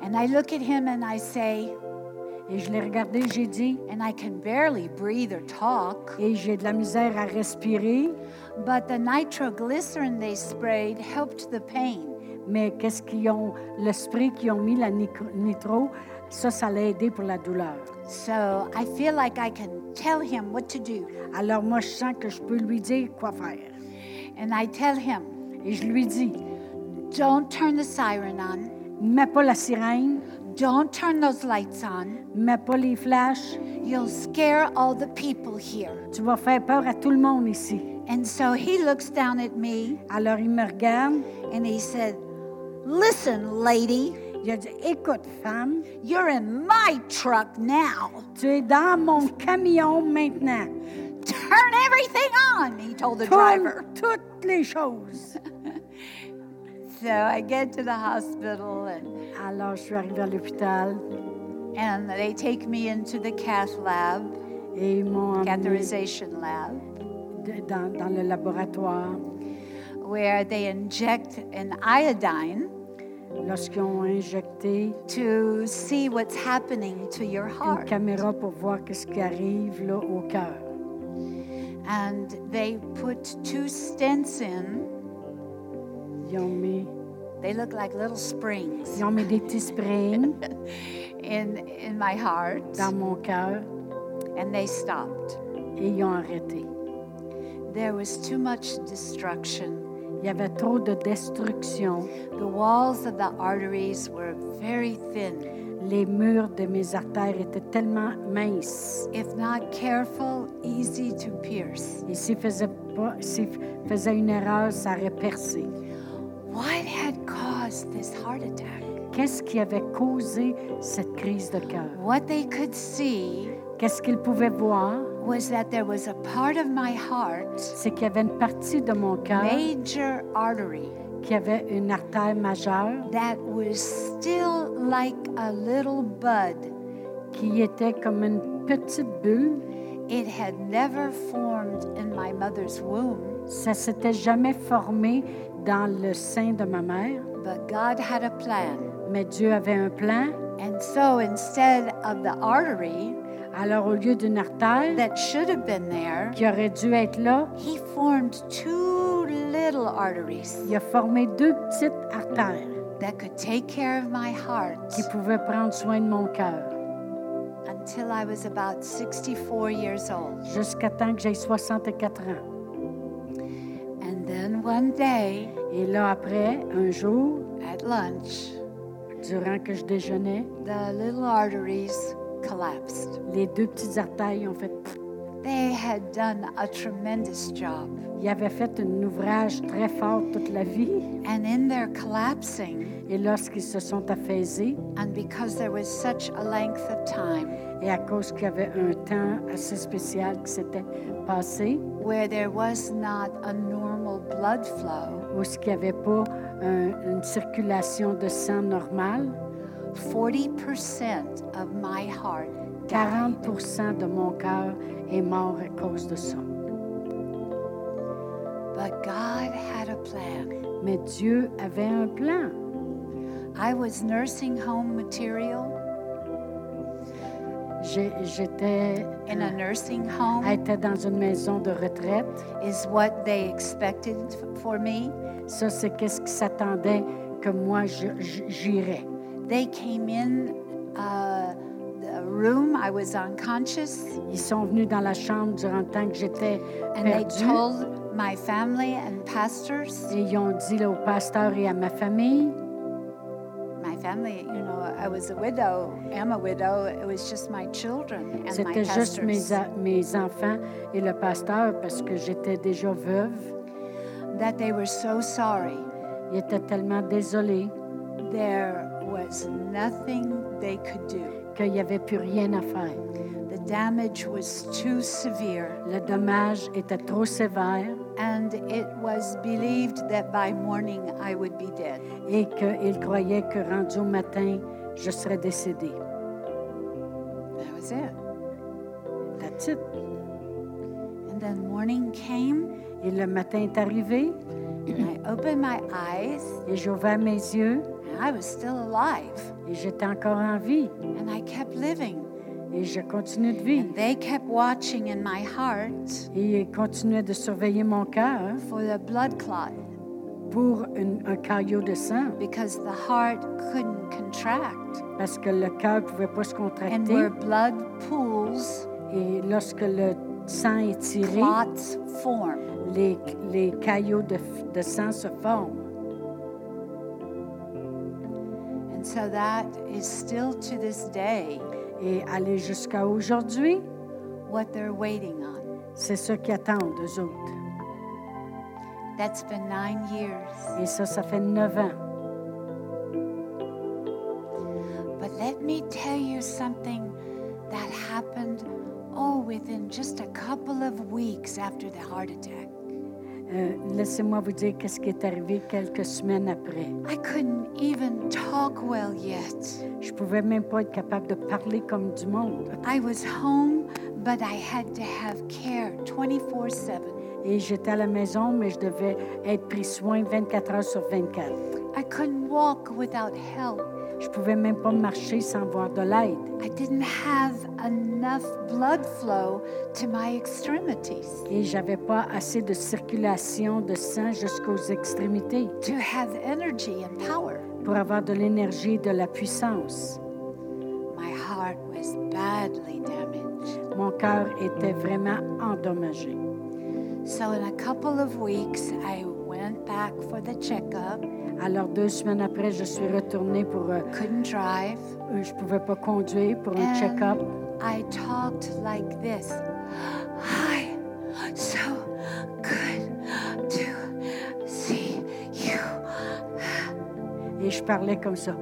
And I look at him and I say, Et je l'ai regardé, j'ai dit, and I can barely breathe or talk, et j'ai de la misère à respirer, but the nitroglycerin they sprayed helped the pain. mais qu'est-ce qu'ils ont, le spray qu'ils ont mis, la nitro, ça, ça l'a aidé pour la douleur. So I feel like I can tell him what to do. Alors moi, je sens que je peux lui dire quoi faire. And I tell him, Et je lui dis, don't turn the siren on, mets pas la sirène, don't turn those lights on. mets pas les flashs, You'll scare all the people here. tu vas faire peur à tout le monde ici. And so he looks down at me Alors il me regarde, and he said, Listen, lady, il a dit, écoute femme, you're in my truck now. tu es dans mon camion maintenant. Turn everything on, he told the Tourne driver. toutes les choses. *laughs* So I get to the hospital and, Alors je suis arrivée à l'hôpital and they take me into the cath lab, et ils m'ont catheterization lab, dans, dans le laboratoire. where they inject an iodine Lorsqu'ils ont injecté to see what's happening to your une heart. caméra pour voir qu'est-ce qui arrive là, au cœur. And they put two stents in. Ils ont mis, They look like little springs ils ont mis des petits springs *laughs* in, in my heart. dans mon cœur And they stopped. et ils ont arrêté. There was too much destruction. Il y avait trop de destruction. The walls of the arteries were very thin. Les murs de mes artères étaient tellement minces. If not careful, easy to pierce. Et pas, s'ils faisaient une erreur, ça aurait percé. What had caused this heart attack? Qu'est-ce qui avait causé cette crise de cœur? What they could see Qu'est-ce qu'ils pouvaient voir? was that there was a part of my heart, C'est qu'il y avait une partie de mon cœur major artery, qui avait une artère majeure that was still like a little bud qui était comme une petite bulle. It had never formed in my mother's womb, Ça s'était jamais formé dans le sein de ma mère, but God had a plan. mais Dieu avait un plan. And so instead of the artery Alors, au lieu d'une artère that should have been there, qui aurait dû être là, He formed two little arteries il a formé deux petites artères that could take care of my heart qui pouvaient prendre soin de mon cœur until I was about 64 years old. jusqu'à temps que j'ai 64 ans. And then one day Et là, après, un jour, at lunch, durant que je déjeunais, the little arteries collapsed. les deux petites artères ont fait... pff. They had done a tremendous job. Ils avaient fait un ouvrage très fort toute la vie. And in their collapsing, Et lorsqu'ils se sont affaisés, and because there was such a length of time et à cause qu'il y avait un temps assez spécial qui s'était passé, where there was not a normal blood flow, où il n'y avait pas un- une circulation de sang normale, 40% of my heart died. 40 de mon cœur est mort à cause de ça. But God had a plan. Mais Dieu avait un plan. I was nursing home material J'étais in a nursing home était dans une maison de retraite. is what they expected for me. Ça, c'est qu'est-ce qui s'attendait que moi j'irais. They came in uh, the room. I was unconscious, Ils sont venus dans la chambre durant le temps que j'étais and they perdue. told my family and pastors. Et ils ont dit là, au pasteur et à ma famille, My family, you know, I was a widow. am a widow. It was just my children and my c'était juste mes, pastors. mes enfants et le pasteur parce que j'étais déjà veuve. That they were so sorry. Ils étaient tellement désolés There was nothing they could do. qu'il n'y avait plus rien à faire. The damage was too severe, Le dommage était trop sévère and it was believed that by morning I would be dead. et qu'ils croyaient que rendu au matin, je serais décédée. That was it. That's it. And then morning came, Et le matin est arrivé and I opened my eyes, et j'ai ouvert mes yeux and I was still alive, et j'étais encore en vie and I kept living. et je continue de vivre. And they kept watching in my heart Et ils continuaient de surveiller mon cœur for the blood clot pour une- un caillot de sang because the heart couldn't contract. parce que le cœur ne pouvait pas se And contracter. where blood pools, Et lorsque le sang est tiré, clots form. Les, les caillots de, de sang se forment. And so that is still to this day Et aller jusqu'à aujourd'hui, what they're waiting on. c'est ce qu'ils attendent, eux autres. That's been nine years. Et ça, ça fait neuf ans. But let me tell you something that happened, oh, within just a couple of weeks after the heart attack. Euh, Laissez-moi vous dire qu'est-ce qui est arrivé quelques semaines après. I couldn't even talk well yet. Je pouvais même pas être capable de parler comme du monde. I was home, but I had to have care 24 7. Et j'étais à la maison, mais je devais être pris soin 24 heures sur 24. I couldn't walk without help. Je pouvais même pas marcher sans voir de l'aide. I didn't have enough blood flow to my extremities Et j'avais pas assez de circulation de sang jusqu'aux extrémités to have energy and power. pour avoir de l'énergie et de la puissance. My heart was badly damaged. Mon cœur était vraiment endommagé. So, in a couple of weeks, I went back for the checkup. Alors deux semaines après, je suis retournée pour... euh, Couldn't drive. euh, je pouvais pas conduire pour un check-up. I talked like this Hi, so good to see you. Et je parlais comme ça.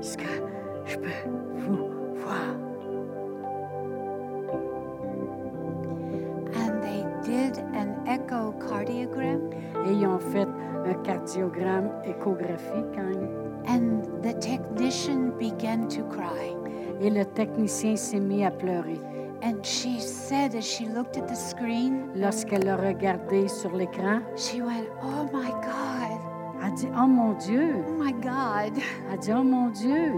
Est-ce que je peux ils ont fait un cardiogramme échographique. hein. And the technician began to cry. Et le technicien s'est mis à pleurer. And she said, as she looked at the screen, Lorsqu'elle a regardé sur l'écran, she went, Oh my God, elle a dit Oh mon Dieu oh my God. Elle dit Oh mon Dieu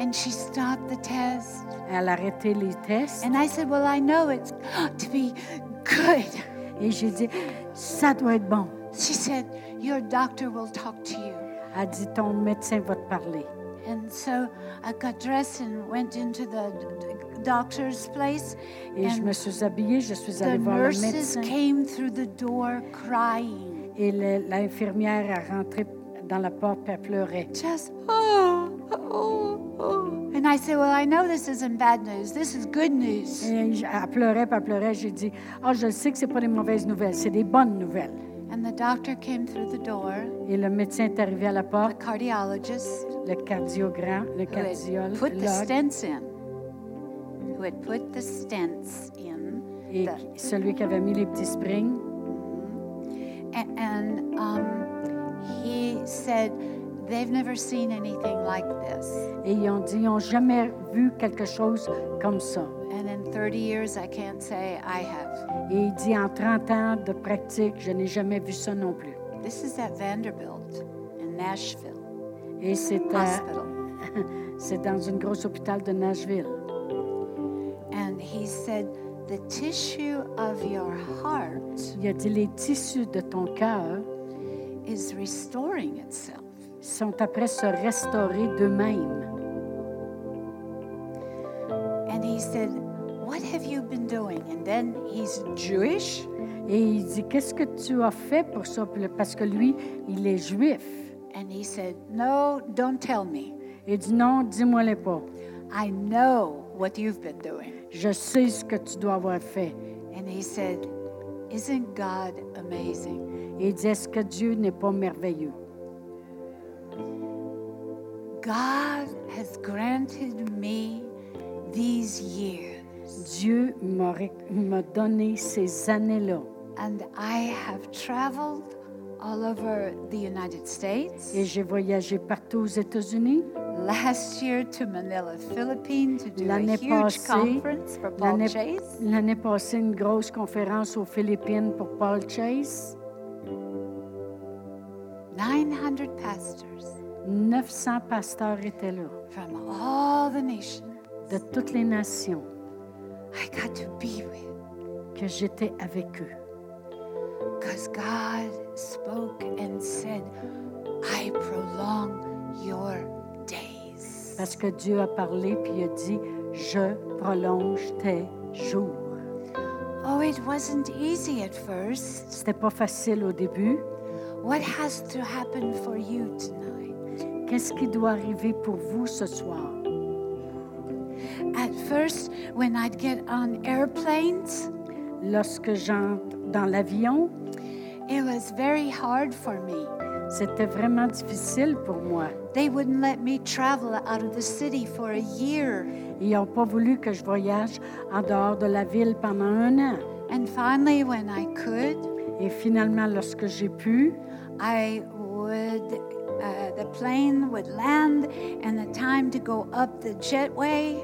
And she stopped the test. Elle a arrêté les tests. And I said, Well, I know it's *gasps* to be good. Et j'ai dit Ça doit être bon. She said, Your doctor will talk to you. Elle a dit Ton médecin va te parler. And so I got dressed and went into the doctor's place. Et je me suis habillée, je suis the allée voir le nurses médecin. came through the door crying. Et l'infirmière a rentré dans la porte et pleurait. Just, oh, oh, oh. And I said, Well, I know this isn't bad news. This is good news. Et elle pleurait, elle pleurait. J'ai dit Ah, je sais que ce pas des mauvaises nouvelles, c'est des bonnes nouvelles. And the doctor came through the door, Et le médecin est arrivé à la the porte, cardiologist, le cardiogramme, le who had put the stents in, who had put the stents in, Et the- celui qui avait mis les petits springs. a- and um, he said they've never seen anything like this. Et ils ont dit, ils n'ont jamais vu quelque chose comme ça. And in 30 years, I can't say I have. Et il dit, en 30 ans de pratique, je n'ai jamais vu ça non plus. This is at Vanderbilt in Nashville Et c'est à- *laughs* c'est dans une grosse hôpital de Nashville. And he said, the tissue of your heart Il a dit, les tissus de ton cœur is restoring itself. sont après se restaurer d'eux-mêmes. And he said, What have you been doing? And then he's Jewish. Et il dit, qu'est-ce que tu as fait pour ça? Parce que lui, il est juif. And he said, No, don't tell me. Il dit, non, dis-moi-le pas. I know what you've been doing. Je sais ce que tu dois avoir fait. And he said, Isn't God amazing? Il dit, est-ce que Dieu n'est pas merveilleux? God has granted me these years, Dieu m'a donné ces années-là. and I have traveled all over the United States. Et j'ai voyagé partout aux États-Unis. Last year to Manila, Philippines, to do a L'année huge passée, conference for Paul Chase. l'année passée, une grosse conférence aux Philippines pour Paul Chase. 900 pastors 900 pasteurs étaient là, from all the nations de toutes les nations, I got to be with que j'étais avec eux. because God spoke and said, I prolong your days. Parce que Dieu a parlé puis il a dit, je prolonge tes jours. Oh, it wasn't easy at first. C'était pas facile au début. What has to happen for you tonight? Qu'est-ce qui doit arriver pour vous ce soir? At first, when I'd get on airplanes, Lorsque j'entre dans l'avion, it was very hard for me. c'était vraiment difficile pour moi. They wouldn't let me travel out of the city for a year. Ils n'ont pas voulu que je voyage en dehors de la ville pendant un an. And finally, when I could, Et finalement, lorsque j'ai pu, I would, uh, the plane would land, and the time to go up the jetway,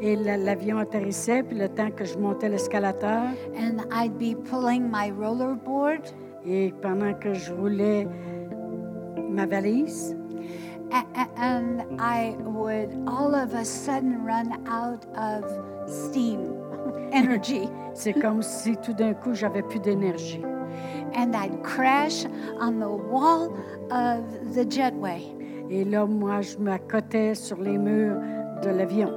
et la- l'avion atterrissait, puis le temps que je montais l'escalateur, and I'd be pulling my rollerboard, et pendant que je roulais ma valise, a- a- and I would all of a sudden run out of steam, *laughs* energy, c'est comme si tout d'un coup, j'avais plus d'énergie. and I'd crash on the wall of the jetway. Et là, moi, je m'accotais sur les murs de l'avion.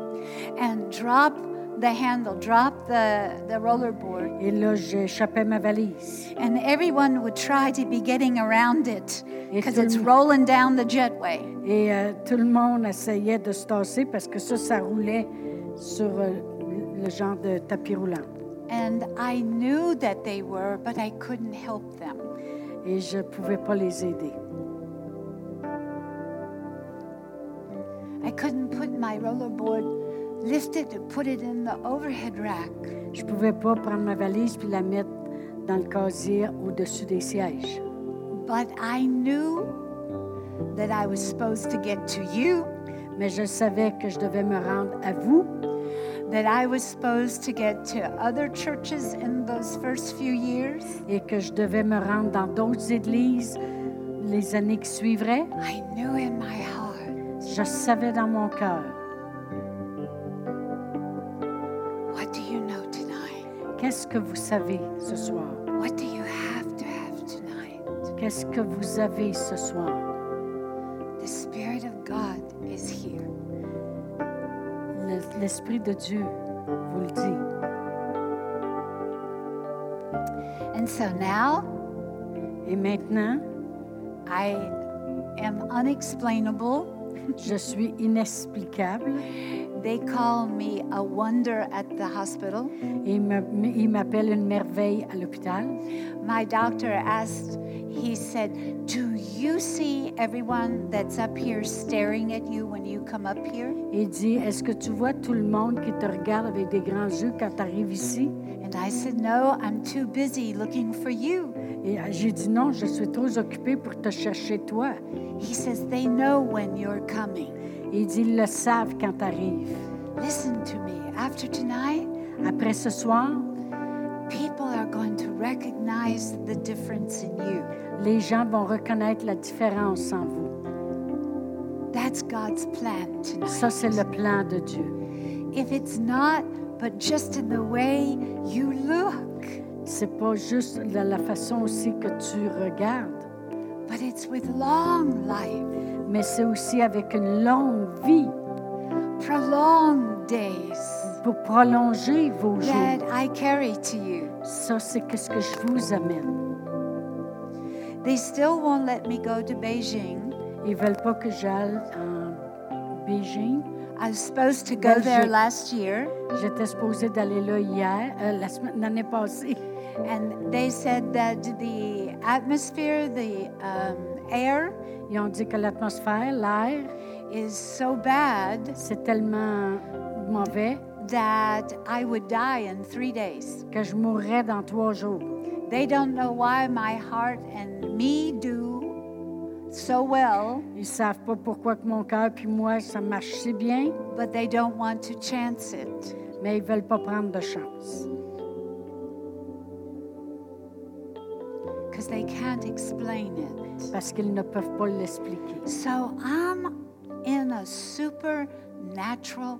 And drop the handle, drop the, the roller board. Et là, j'échappais ma valise. And everyone would try to be getting around it because it's rolling down the jetway. Et euh, tout le monde essayait de se tasser parce que ça, ça roulait sur euh, le genre de tapis roulant. And I knew that they were, but I couldn't help them. Et je pouvais pas les aider. I couldn't put my rollerboard, lift it, and put it in the overhead rack. Je ne pouvais pas prendre ma valise puis la mettre dans le casier au-dessus des sièges. But I knew that I was supposed to get to you, Mais je savais que je devais me rendre à vous, that I was supposed to get to other churches in those first few years. et que je devais me rendre dans d'autres églises les années qui suivraient. I knew in my heart. Je savais dans mon cœur. Qu'est-ce que vous savez ce soir? What do you have to have tonight? Qu'est-ce que vous avez ce soir? The Spirit of God is here. Le- L'Esprit de Dieu vous le dit. And so now Et maintenant, I am unexplainable. Je suis inexplicable. They call me a wonder at the hospital. Et il me- il m'appelle une merveille à l'hôpital. My doctor asked, he said, Do you see everyone that's up here staring at you when you come up here? Il dit, est-ce que tu vois tout le monde qui te regarde avec des grands yeux quand tu arrives ici? And I said, No, I'm too busy looking for you. Et euh, j'ai dit, non, je suis trop occupée pour te chercher toi. He says, They know when you're coming. Et il dit, ils le savent quand tu arrives. Listen to me. After tonight, Après ce soir, people are going to recognize the difference in you. les gens vont reconnaître la différence en vous. That's God's plan tonight. Ça, c'est le plan de Dieu. If it's not, but just in the way you look, C'est pas juste la façon aussi que tu regardes, but it's with long life, mais c'est aussi avec une longue vie prolonged days pour prolonger vos jours. that I carry to you. Ça, c'est ce que je vous amène. They still won't let me go to Beijing. Ils veulent pas que j'aille en Beijing. I was supposed to go there Belgique. last year, J'étais supposée d'aller là hier, euh, la l'année passée. And they said that the atmosphere, the um, air, Ils ont dit que l'atmosphère, l'air, is so bad c'est tellement mauvais that I would die in three days. que je mourrais dans trois jours. They don't know why my heart and me do so well, Ils savent pas pourquoi que mon cœur puis moi ça marche si bien, but they don't want to chance it. mais ils veulent pas prendre de chance because they can't explain it. parce qu'ils ne peuvent pas l'expliquer. So I'm in a supernatural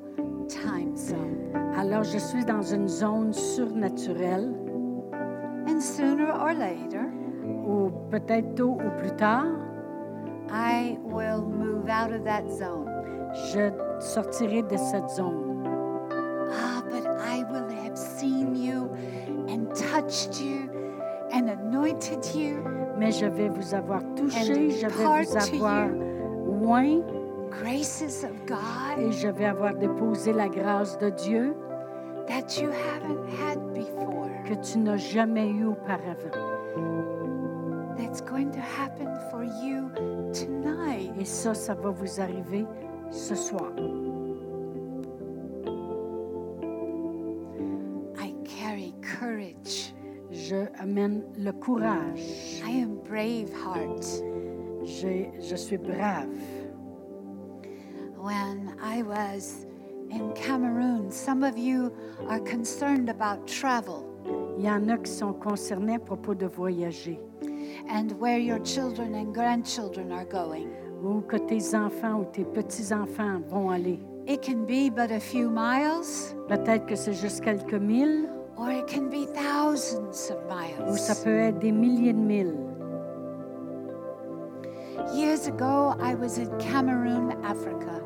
time zone. Alors je suis dans une zone surnaturelle And sooner or later, ou peut-être tôt ou plus tard, I will move out of that zone. je sortirai de cette zone. Ah, but I will have seen you and touched you and anointed you, Mais je vais vous avoir touché, je vais vous avoir loin graces of God et je vais avoir déposé la grâce de Dieu that you haven't had before. que tu n'as jamais eu auparavant. That's going to happen for you tonight. Et ça, ça va vous arriver ce soir. Je amène le courage. I am brave heart. Je, je suis brave. When I was in Cameroon, some of you are concerned about travel Il y en a qui sont concernés à propos de voyager and where your children and grandchildren are going. ou que tes enfants ou tes petits-enfants vont aller. It can be but a few miles, Peut-être que c'est juste quelques milles or it can be thousands of ou ça miles. peut être des milliers de milles. Years ago, I was in Cameroon, Africa.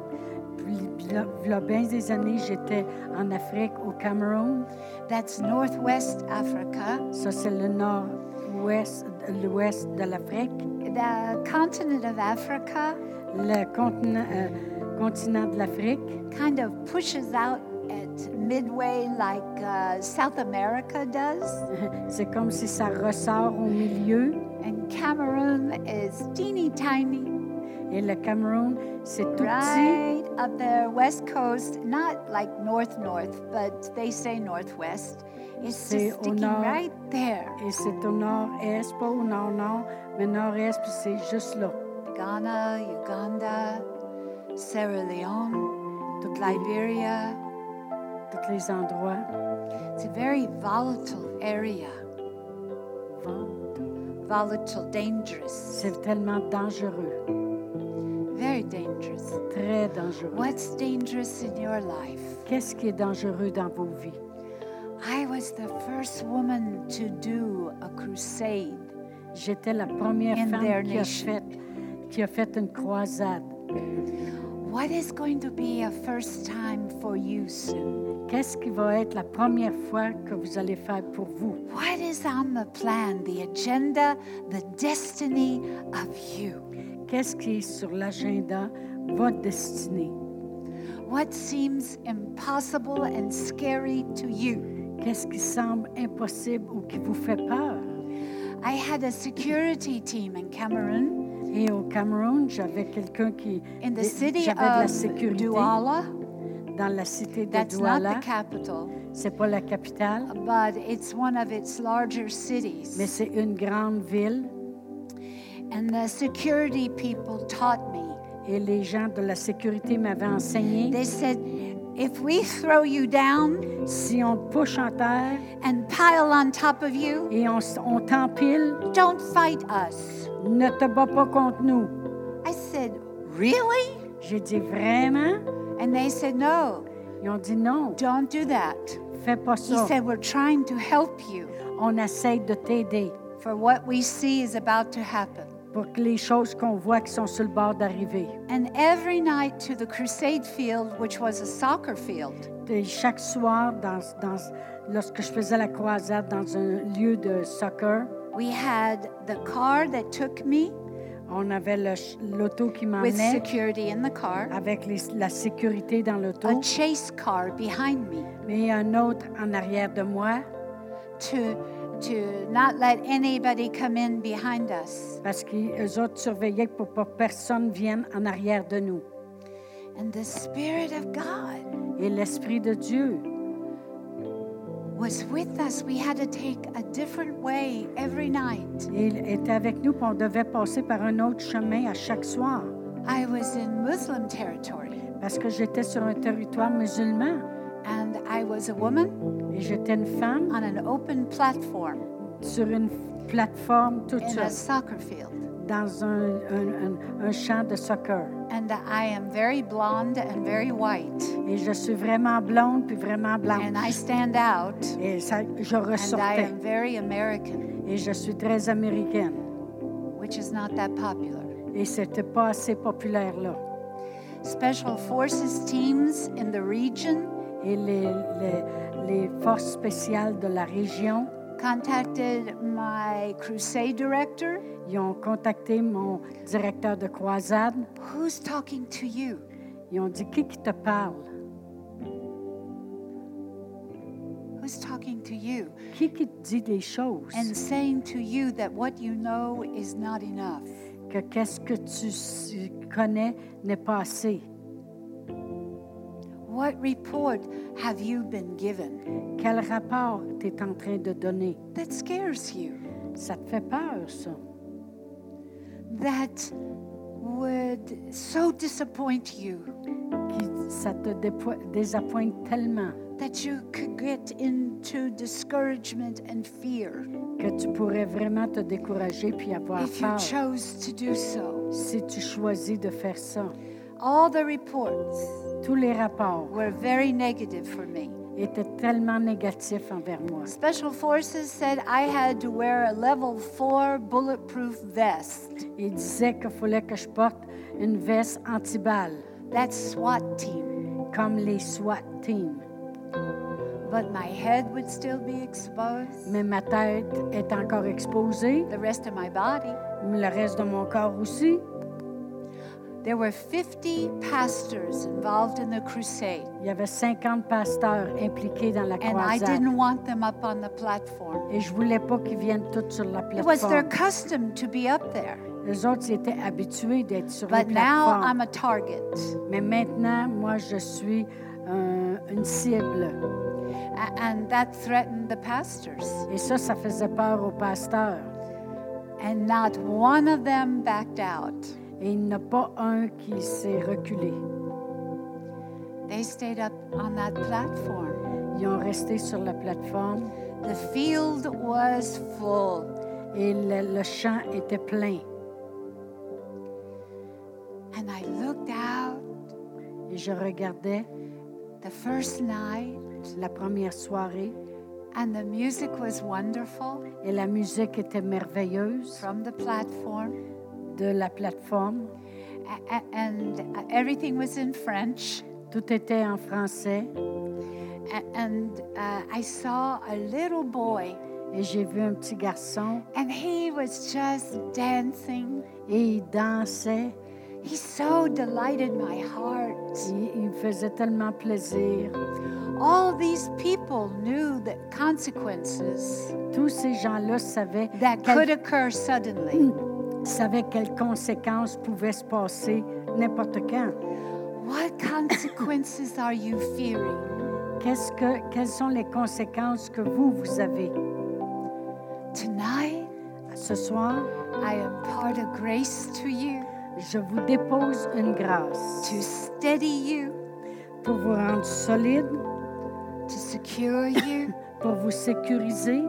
Puis, là, là bien des années, j'étais en Afrique, au Cameroun. That's Northwest Africa. Ça, c'est le nord-ouest, l'ouest de l'Afrique. The continent of Africa Le continent, euh, continent de l'Afrique, kind of pushes out midway like uh, South America does. *laughs* c'est comme si ça ressort au milieu. And Cameroon is teeny tiny, Et le Cameroun, c'est tout petit. right up there, west coast, not like north north, but they say northwest. It's just sticking nord. right there. Et c'est au nord-est, pas au nord-nord, mais nord-est, puis c'est juste là. Ghana, Uganda, Sierra Leone, Liberia. Tous les endroits. It's a very volatile area. Volatile, dangerous, C'est tellement dangereux, very dangerous. très dangereux. What's dangerous in your life? Qu'est-ce qui est dangereux dans vos vies? I was the first woman to do a crusade. J'étais la première femme qui a, fait, qui a fait une croisade. What is going to be a first time for you soon? Qu'est-ce qui va être la première fois que vous allez faire pour vous? What is on the plan, the agenda, the destiny of you? Qu'est-ce qui est sur l'agenda, votre destinée? What seems impossible and scary to you? Qu'est-ce qui semble impossible ou qui vous fait peur? I had a security team in Cameroon, Et au Cameroun, j'avais quelqu'un qui... in the city de la of sécurité Douala. dans la cité de That's not Douala. the capital, C'est pas la capitale, but it's one of its larger cities. mais c'est une grande ville. And the security people taught me. Et les gens de la sécurité m'avaient enseigné, They said, if we throw you down si on push en terre and pile on top of you, et on, on t'empile, don't fight us. Ne te bats pas contre nous. I said, really? J'ai dit vraiment? And they said, no, Ils ont dit non, don't do that. fais pas He ça. said, we're trying to help you On essaie de t'aider for what we see is about to happen. pour que les choses qu'on voit qui sont sur le bord d'arriver. And every night to the crusade field, which was a soccer field, Et chaque soir, dans, dans- lorsque je faisais la croisade dans un lieu de soccer, we had the car that took me on avait l'auto qui with m'emmenait security in the car, avec les- la sécurité dans l'auto, a chase car behind me mais un autre en arrière de moi to, to not let anybody come in behind us. parce autres surveillaient pour pas que personne vienne en arrière de nous. And the Spirit of God Et l'Esprit de Dieu was with us. We had to take a different way every night. il était avec nous, puis on devait passer par un autre chemin à chaque soir I was in Muslim territory parce que j'étais sur un territoire musulman and I was a woman et j'étais une femme on an open platform sur une plateforme toute in a soccer field. Dans un, un- un- un champ de soccer. And I am very blonde and very white. Et je suis vraiment blonde puis vraiment blanche. And I stand out. Et ça, je And I ressortais. am very American, Et je suis très américaine. which is not that popular. Et c'était pas assez populaire là. Special Forces teams in the region Et les, les, les forces spéciales de la région, contacted my crusade director. ils ont contacté mon directeur de croisade. Who's talking to you? Ils ont dit Qui qui te parle Who's talking to you? Qui qui te dit des choses And saying to you that what you know is not enough. Que qu'est-ce que tu connais n'est pas assez What report have you been given? Quel rapport tu es en train de donner? That scares you. Ça te fait peur, ça That would so disappoint you Qui, Ça te désappointe tellement that you could get into discouragement and fear que tu pourrais vraiment te décourager puis avoir if you peur chose to do so. si tu choisis de faire ça. All the reports Tous les rapports were very negative for me. étaient tellement négatifs envers moi. Special Forces said I had to wear a level 4 bulletproof vest. Ils disaient qu'il fallait que je porte une veste anti-balle, That's SWAT team. comme les SWAT teams. But my head would still be exposed. Mais ma tête est encore exposée, The rest of my body. le reste de mon corps aussi. There were 50 pastors involved in the crusade, Il y avait 50 pasteurs impliqués dans la croisade. and I didn't want them up on the platform. Et je voulais pas qu'ils viennent tous sur la plateforme. It was their custom to be up there. Les autres étaient habitués d'être sur la But now. I'm a target. Mais maintenant, moi, je suis un- une cible. And that threatened the pastors. Et ça, ça faisait peur aux pasteurs. And not one of them backed out. Et il n'y en a pas un qui s'est reculé. They stayed up on that platform. Ils ont resté sur la plateforme The field was full. et le, le champ était plein. And I looked out Et je regardais the first night, la première soirée and the music was wonderful et la musique était merveilleuse from the platform. De la plateforme. And everything was in French. Tout était en français And uh, I saw a little boy, et j'ai vu un petit garçon and he was just dancing. et il dansait. He so delighted my heart. Il, il faisait tellement plaisir. All these people knew the consequences Tous ces gens-là savaient, that could occur suddenly. *clears throat* savaient quelles conséquences pouvaient se passer n'importe quand. What consequences are you fearing? Qu'est-ce que, quelles sont les conséquences que vous, vous avez? Tonight, Ce soir, I impart a grace to you je vous dépose une grâce to steady you, pour vous rendre solide, to secure you. *laughs* pour vous sécuriser.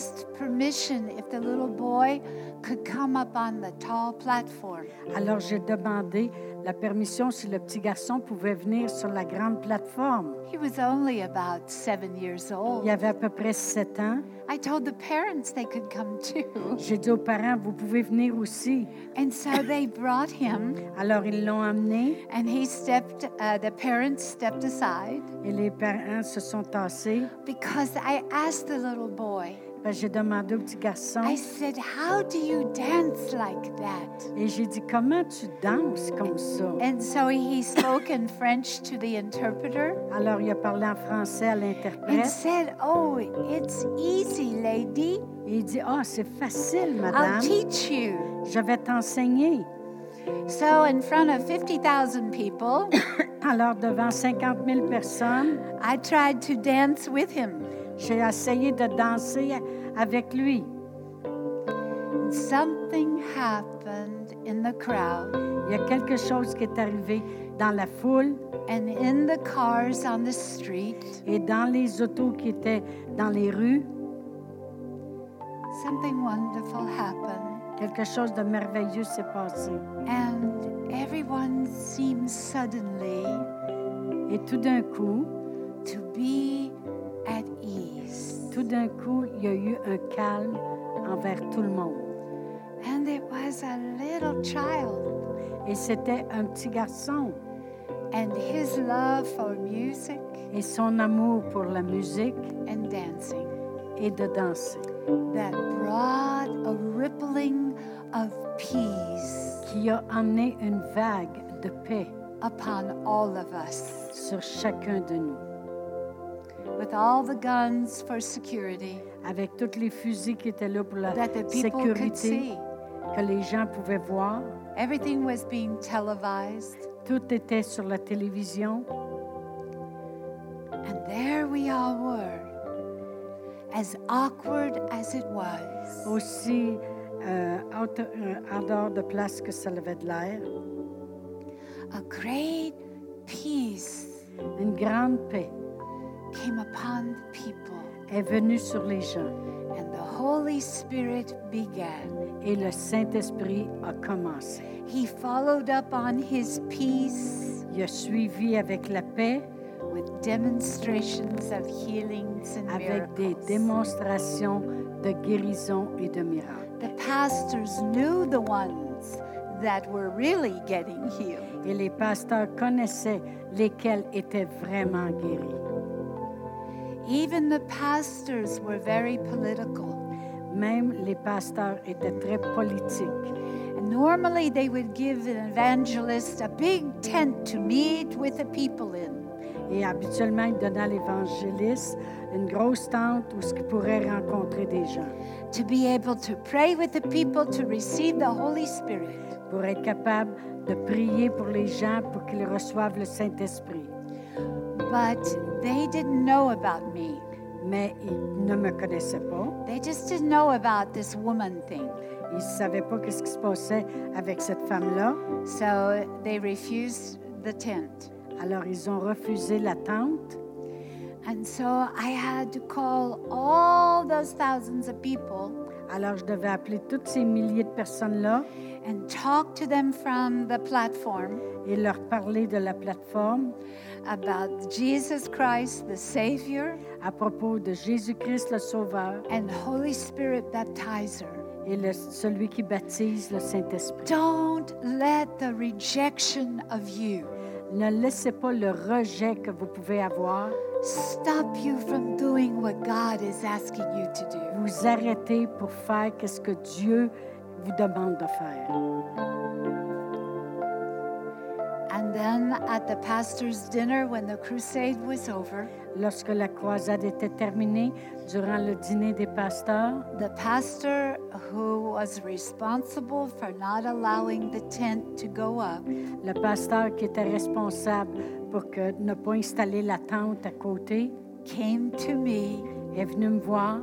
Asked permission if the little boy could come up on the tall platform. Alors j'ai demandé la permission si le petit garçon pouvait venir sur la grande plateforme. He was only about seven years old. Il avait à peu près sept ans. I told the parents they could come too. J'ai dit aux parents, vous pouvez venir aussi. And so they brought him, Alors ils l'ont amené and he stepped, uh, the parents stepped aside et les parents se sont tassés. because I asked the little boy, j'ai demandé au petit garçon I said, How do you dance like that? et j'ai dit, comment tu danses comme ça? And so he spoke in French to the interpreter Alors il a parlé en français à and l'interprète said, Oh, it's easy, lady. et il dit, ah, c'est facile, I'll madame. teach you. Je vais t'enseigner. So, in front of 50,000 people, *coughs* Alors devant 50 000 personnes, I tried to dance with him. J'ai essayé de danser avec lui. Something happened in the crowd Il y a quelque chose qui est arrivé dans la foule and in the cars on the street. et dans les autos qui étaient dans les rues. Something wonderful happened, Quelque chose de merveilleux s'est passé. and everyone seemed suddenly Et tout d'un coup, to be at ease. tout d'un coup, il y a eu un calme envers tout le monde. And it was a little child, Et c'était un petit garçon. and his love for music Et son amour pour la musique and dancing et de danser, that brought a rippling of peace qui a amené une vague de paix upon all of us. sur chacun de nous. With all the guns for security Avec tous les fusils qui étaient là pour la that the people could sécurité, see, que les gens pouvaient voir, everything was being televised. tout était sur la télévision. And there we all were, as awkward as it was. Aussi euh, out- euh, en dehors de place que ça avait de l'air. A great peace Une grande paix came upon the people, est venue sur les gens and the Holy Spirit began. et le Saint-Esprit a commencé. He followed up on his peace Il a suivi avec la paix, with demonstrations of healings and avec des miracles. démonstrations de guérison et de miracles. The pastors knew the ones that were really getting healed. Et les pasteurs connaissaient lesquels étaient vraiment guéris. Even the pastors were very political. Même les pasteurs étaient très politiques. And normally they would give an evangelist a big tent to meet with the people in. Et habituellement, ils donnaient à l'évangéliste une grosse tente où ce qu'il pourrait rencontrer des gens to be able to pray with the people to receive the Holy Spirit. pour être capable de prier pour les gens pour qu'ils reçoivent le Saint-Esprit. But they didn't know about me. Mais ils ne me connaissaient pas. They just didn't know about this woman thing. Ils ne savaient pas ce qui se passait avec cette femme-là. So they refused the tent. Alors, ils ont refusé la tente. And so I had to call all those thousands of people Alors, je devais appeler toutes ces milliers de personnes-là and talk to them from the platform et leur parler de la plateforme about Jesus Christ, the Savior, à propos de Jésus-Christ le Sauveur and Holy Spirit baptizer. et le- celui qui baptise le Saint-Esprit. Don't let the rejection of you Ne laissez pas le rejet que vous pouvez avoir stop you from doing what God is asking you to do. vous arrêter pour faire ce que Dieu vous demande de faire. And then at the pastor's dinner, when the crusade was over, Lorsque la croisade était terminée, durant le dîner des pasteurs, the pastor who was responsible for not allowing the tent to go up le pasteur qui était responsable pour que, ne pas installer la tente à côté came to me est venu me voir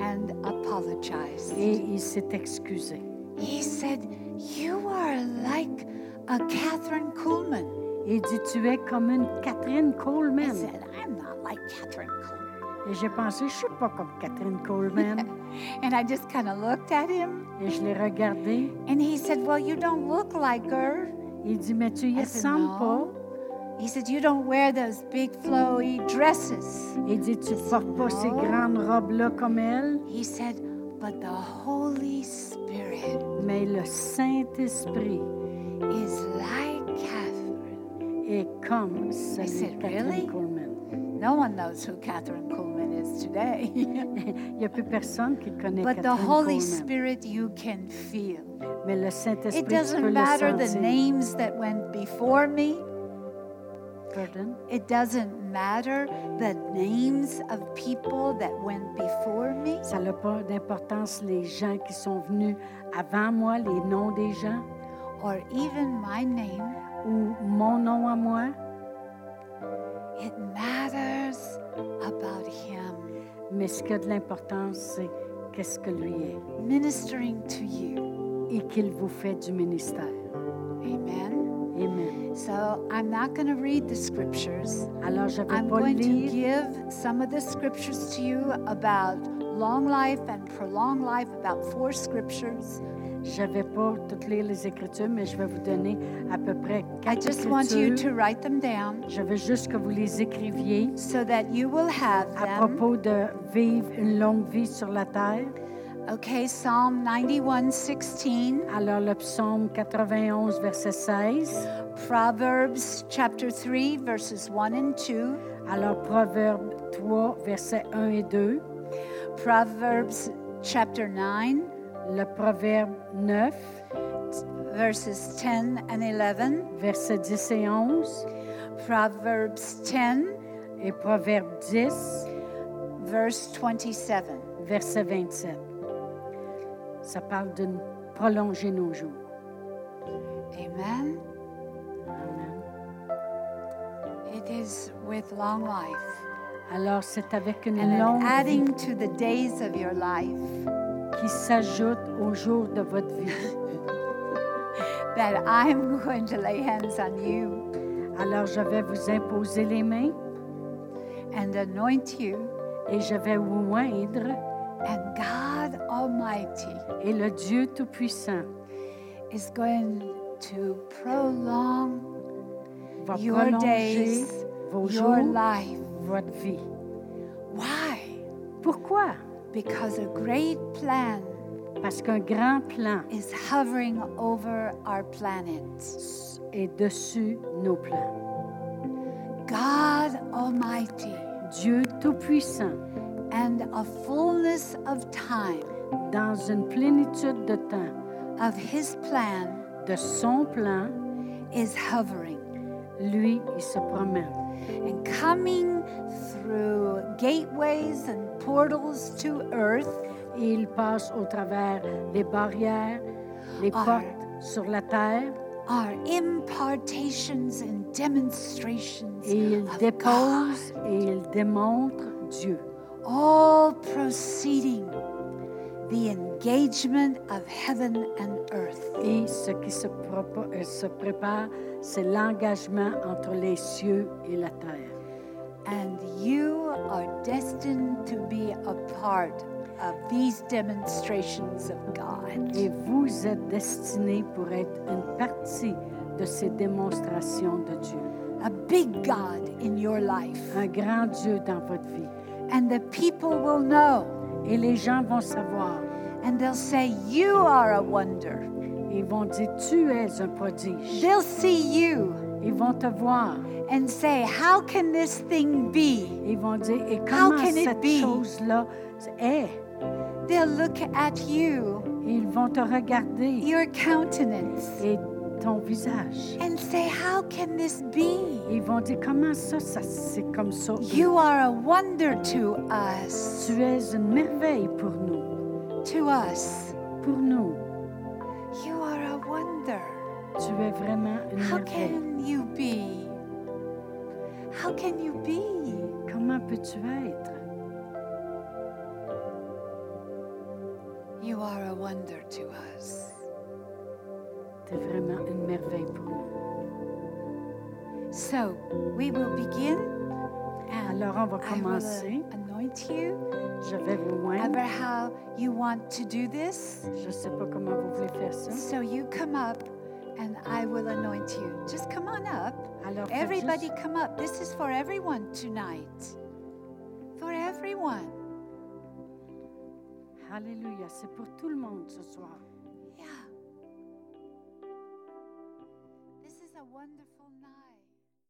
and apologized. et il s'est excusé. He said, You are like a Catherine Kuhlman. Il dit, tu es comme une Catherine I said, I'm not like Catherine Kuhlman. Et j'ai pensé, je suis pas comme Catherine Coleman. *laughs* And I just kind of looked at him et je l'ai regardé. and he said, Well, you don't look like her. Il dit, mais tu y ressembles pas. He said, You don't wear those big flowy dresses. Il dit, tu portes pas ces grandes robes-là comme elle, He said, But the Holy Spirit mais le Saint-Esprit is like Catherine. est comme celui said, Catherine "Really?" Coleman. No one knows who Catherine Kuhlman is today. *laughs* Il n'y a plus personne qui connaît but the Holy Coleman. Spirit you can feel. Mais le It Saint-Esprit, peux doesn't matter the names that went before me. Pardon? It doesn't matter the names of people that went before me? Ça n'a pas d'importance les gens qui sont venus avant moi, les noms des gens, or even my name, ou mon nom à moi? it matters about Him Mais ce qui a de l'importance, c'est qu'est-ce que lui est ministering to you. et qu'il vous fait du ministère. Amen. Amen. So I'm not going to read the scriptures. Alors, je vais I'm pas going to give some of the scriptures to you about long life and prolonged life, about four scriptures. Je vais pas toutes lire les Écritures, mais je vais vous donner à peu près I quatre just want you Écritures. to write them down Je veux juste que vous les écriviez so that you will have à them. propos de vivre une longue vie sur la terre. Okay, Psalm 91:16. Alors, le psaume 91, verset 16. Proverbs chapter 3, verses 1 and 2, Alors, Proverbe 3, verset 1 et 2. Proverbs chapter 9, Le Proverbe 9, verses 10 and 11, verset 10 et 11. Proverbs 10, Et Proverbe 10, verse 27. verset 27. Ça parle de prolonger nos jours. Amen. It is with long life Alors, c'est avec une and longue vie adding to the days of your life qui s'ajoute au jour de votre vie. *laughs* that I'm going to lay hands on you Alors, je vais vous imposer les mains and anoint you, et je vais vous oindre. and God Almighty Et le Dieu Tout-Puissant is going to prolong your days, vos your jours, life. votre vie. Why? Pourquoi? Because a great plan Parce qu'un grand plan is hovering over our planet. est dessus nos plans. God Almighty Dieu Tout-Puissant, and a fullness of time dans une plénitude de temps, of His plan de son plan, is hovering lui, il se promène. and coming through gateways and portals to earth il passe au travers les barrières, les are portes sur la terre are impartations and demonstrations et il of God, dépose et il démontre Dieu. all proceeding the engagement of heaven and earth. Et ce qui se, euh, se prépare, c'est l'engagement entre les cieux et la terre. And you are destined to be a part of these demonstrations of God. Et vous êtes destinés pour être une partie de ces démonstrations de Dieu. A big God in your life. Un grand Dieu dans votre vie. And the people will know Et les gens vont savoir. and they'll say, You are a wonder. Ils vont dire, tu es un prodige. They'll see you Ils vont te voir. and say, How can this thing be? Ils vont dire, et How comment can it cette be? chose-là est? They'll look at you, Ils vont te regarder your countenance, et ton visage. and say, How can this be? Ils vont dire, comment ça, ça c'est comme ça? You are a wonder to us. Tu es une merveille pour nous. To us. Pour nous, You are a wonder. tu es vraiment une How merveille. can you be? How can you be? Comment peux-tu être? You are a wonder to us. Vraiment une merveille pour nous. So we will begin, and Alors, on va I will commencer. anoint you. Je vais vous moindre. How you want to do this? Je sais pas comment vous voulez faire ça. So you come up, and I will anoint you. Just come on up. Alors, Everybody juste- come up. This is for everyone tonight. For everyone. Alléluia, c'est pour tout le monde ce soir.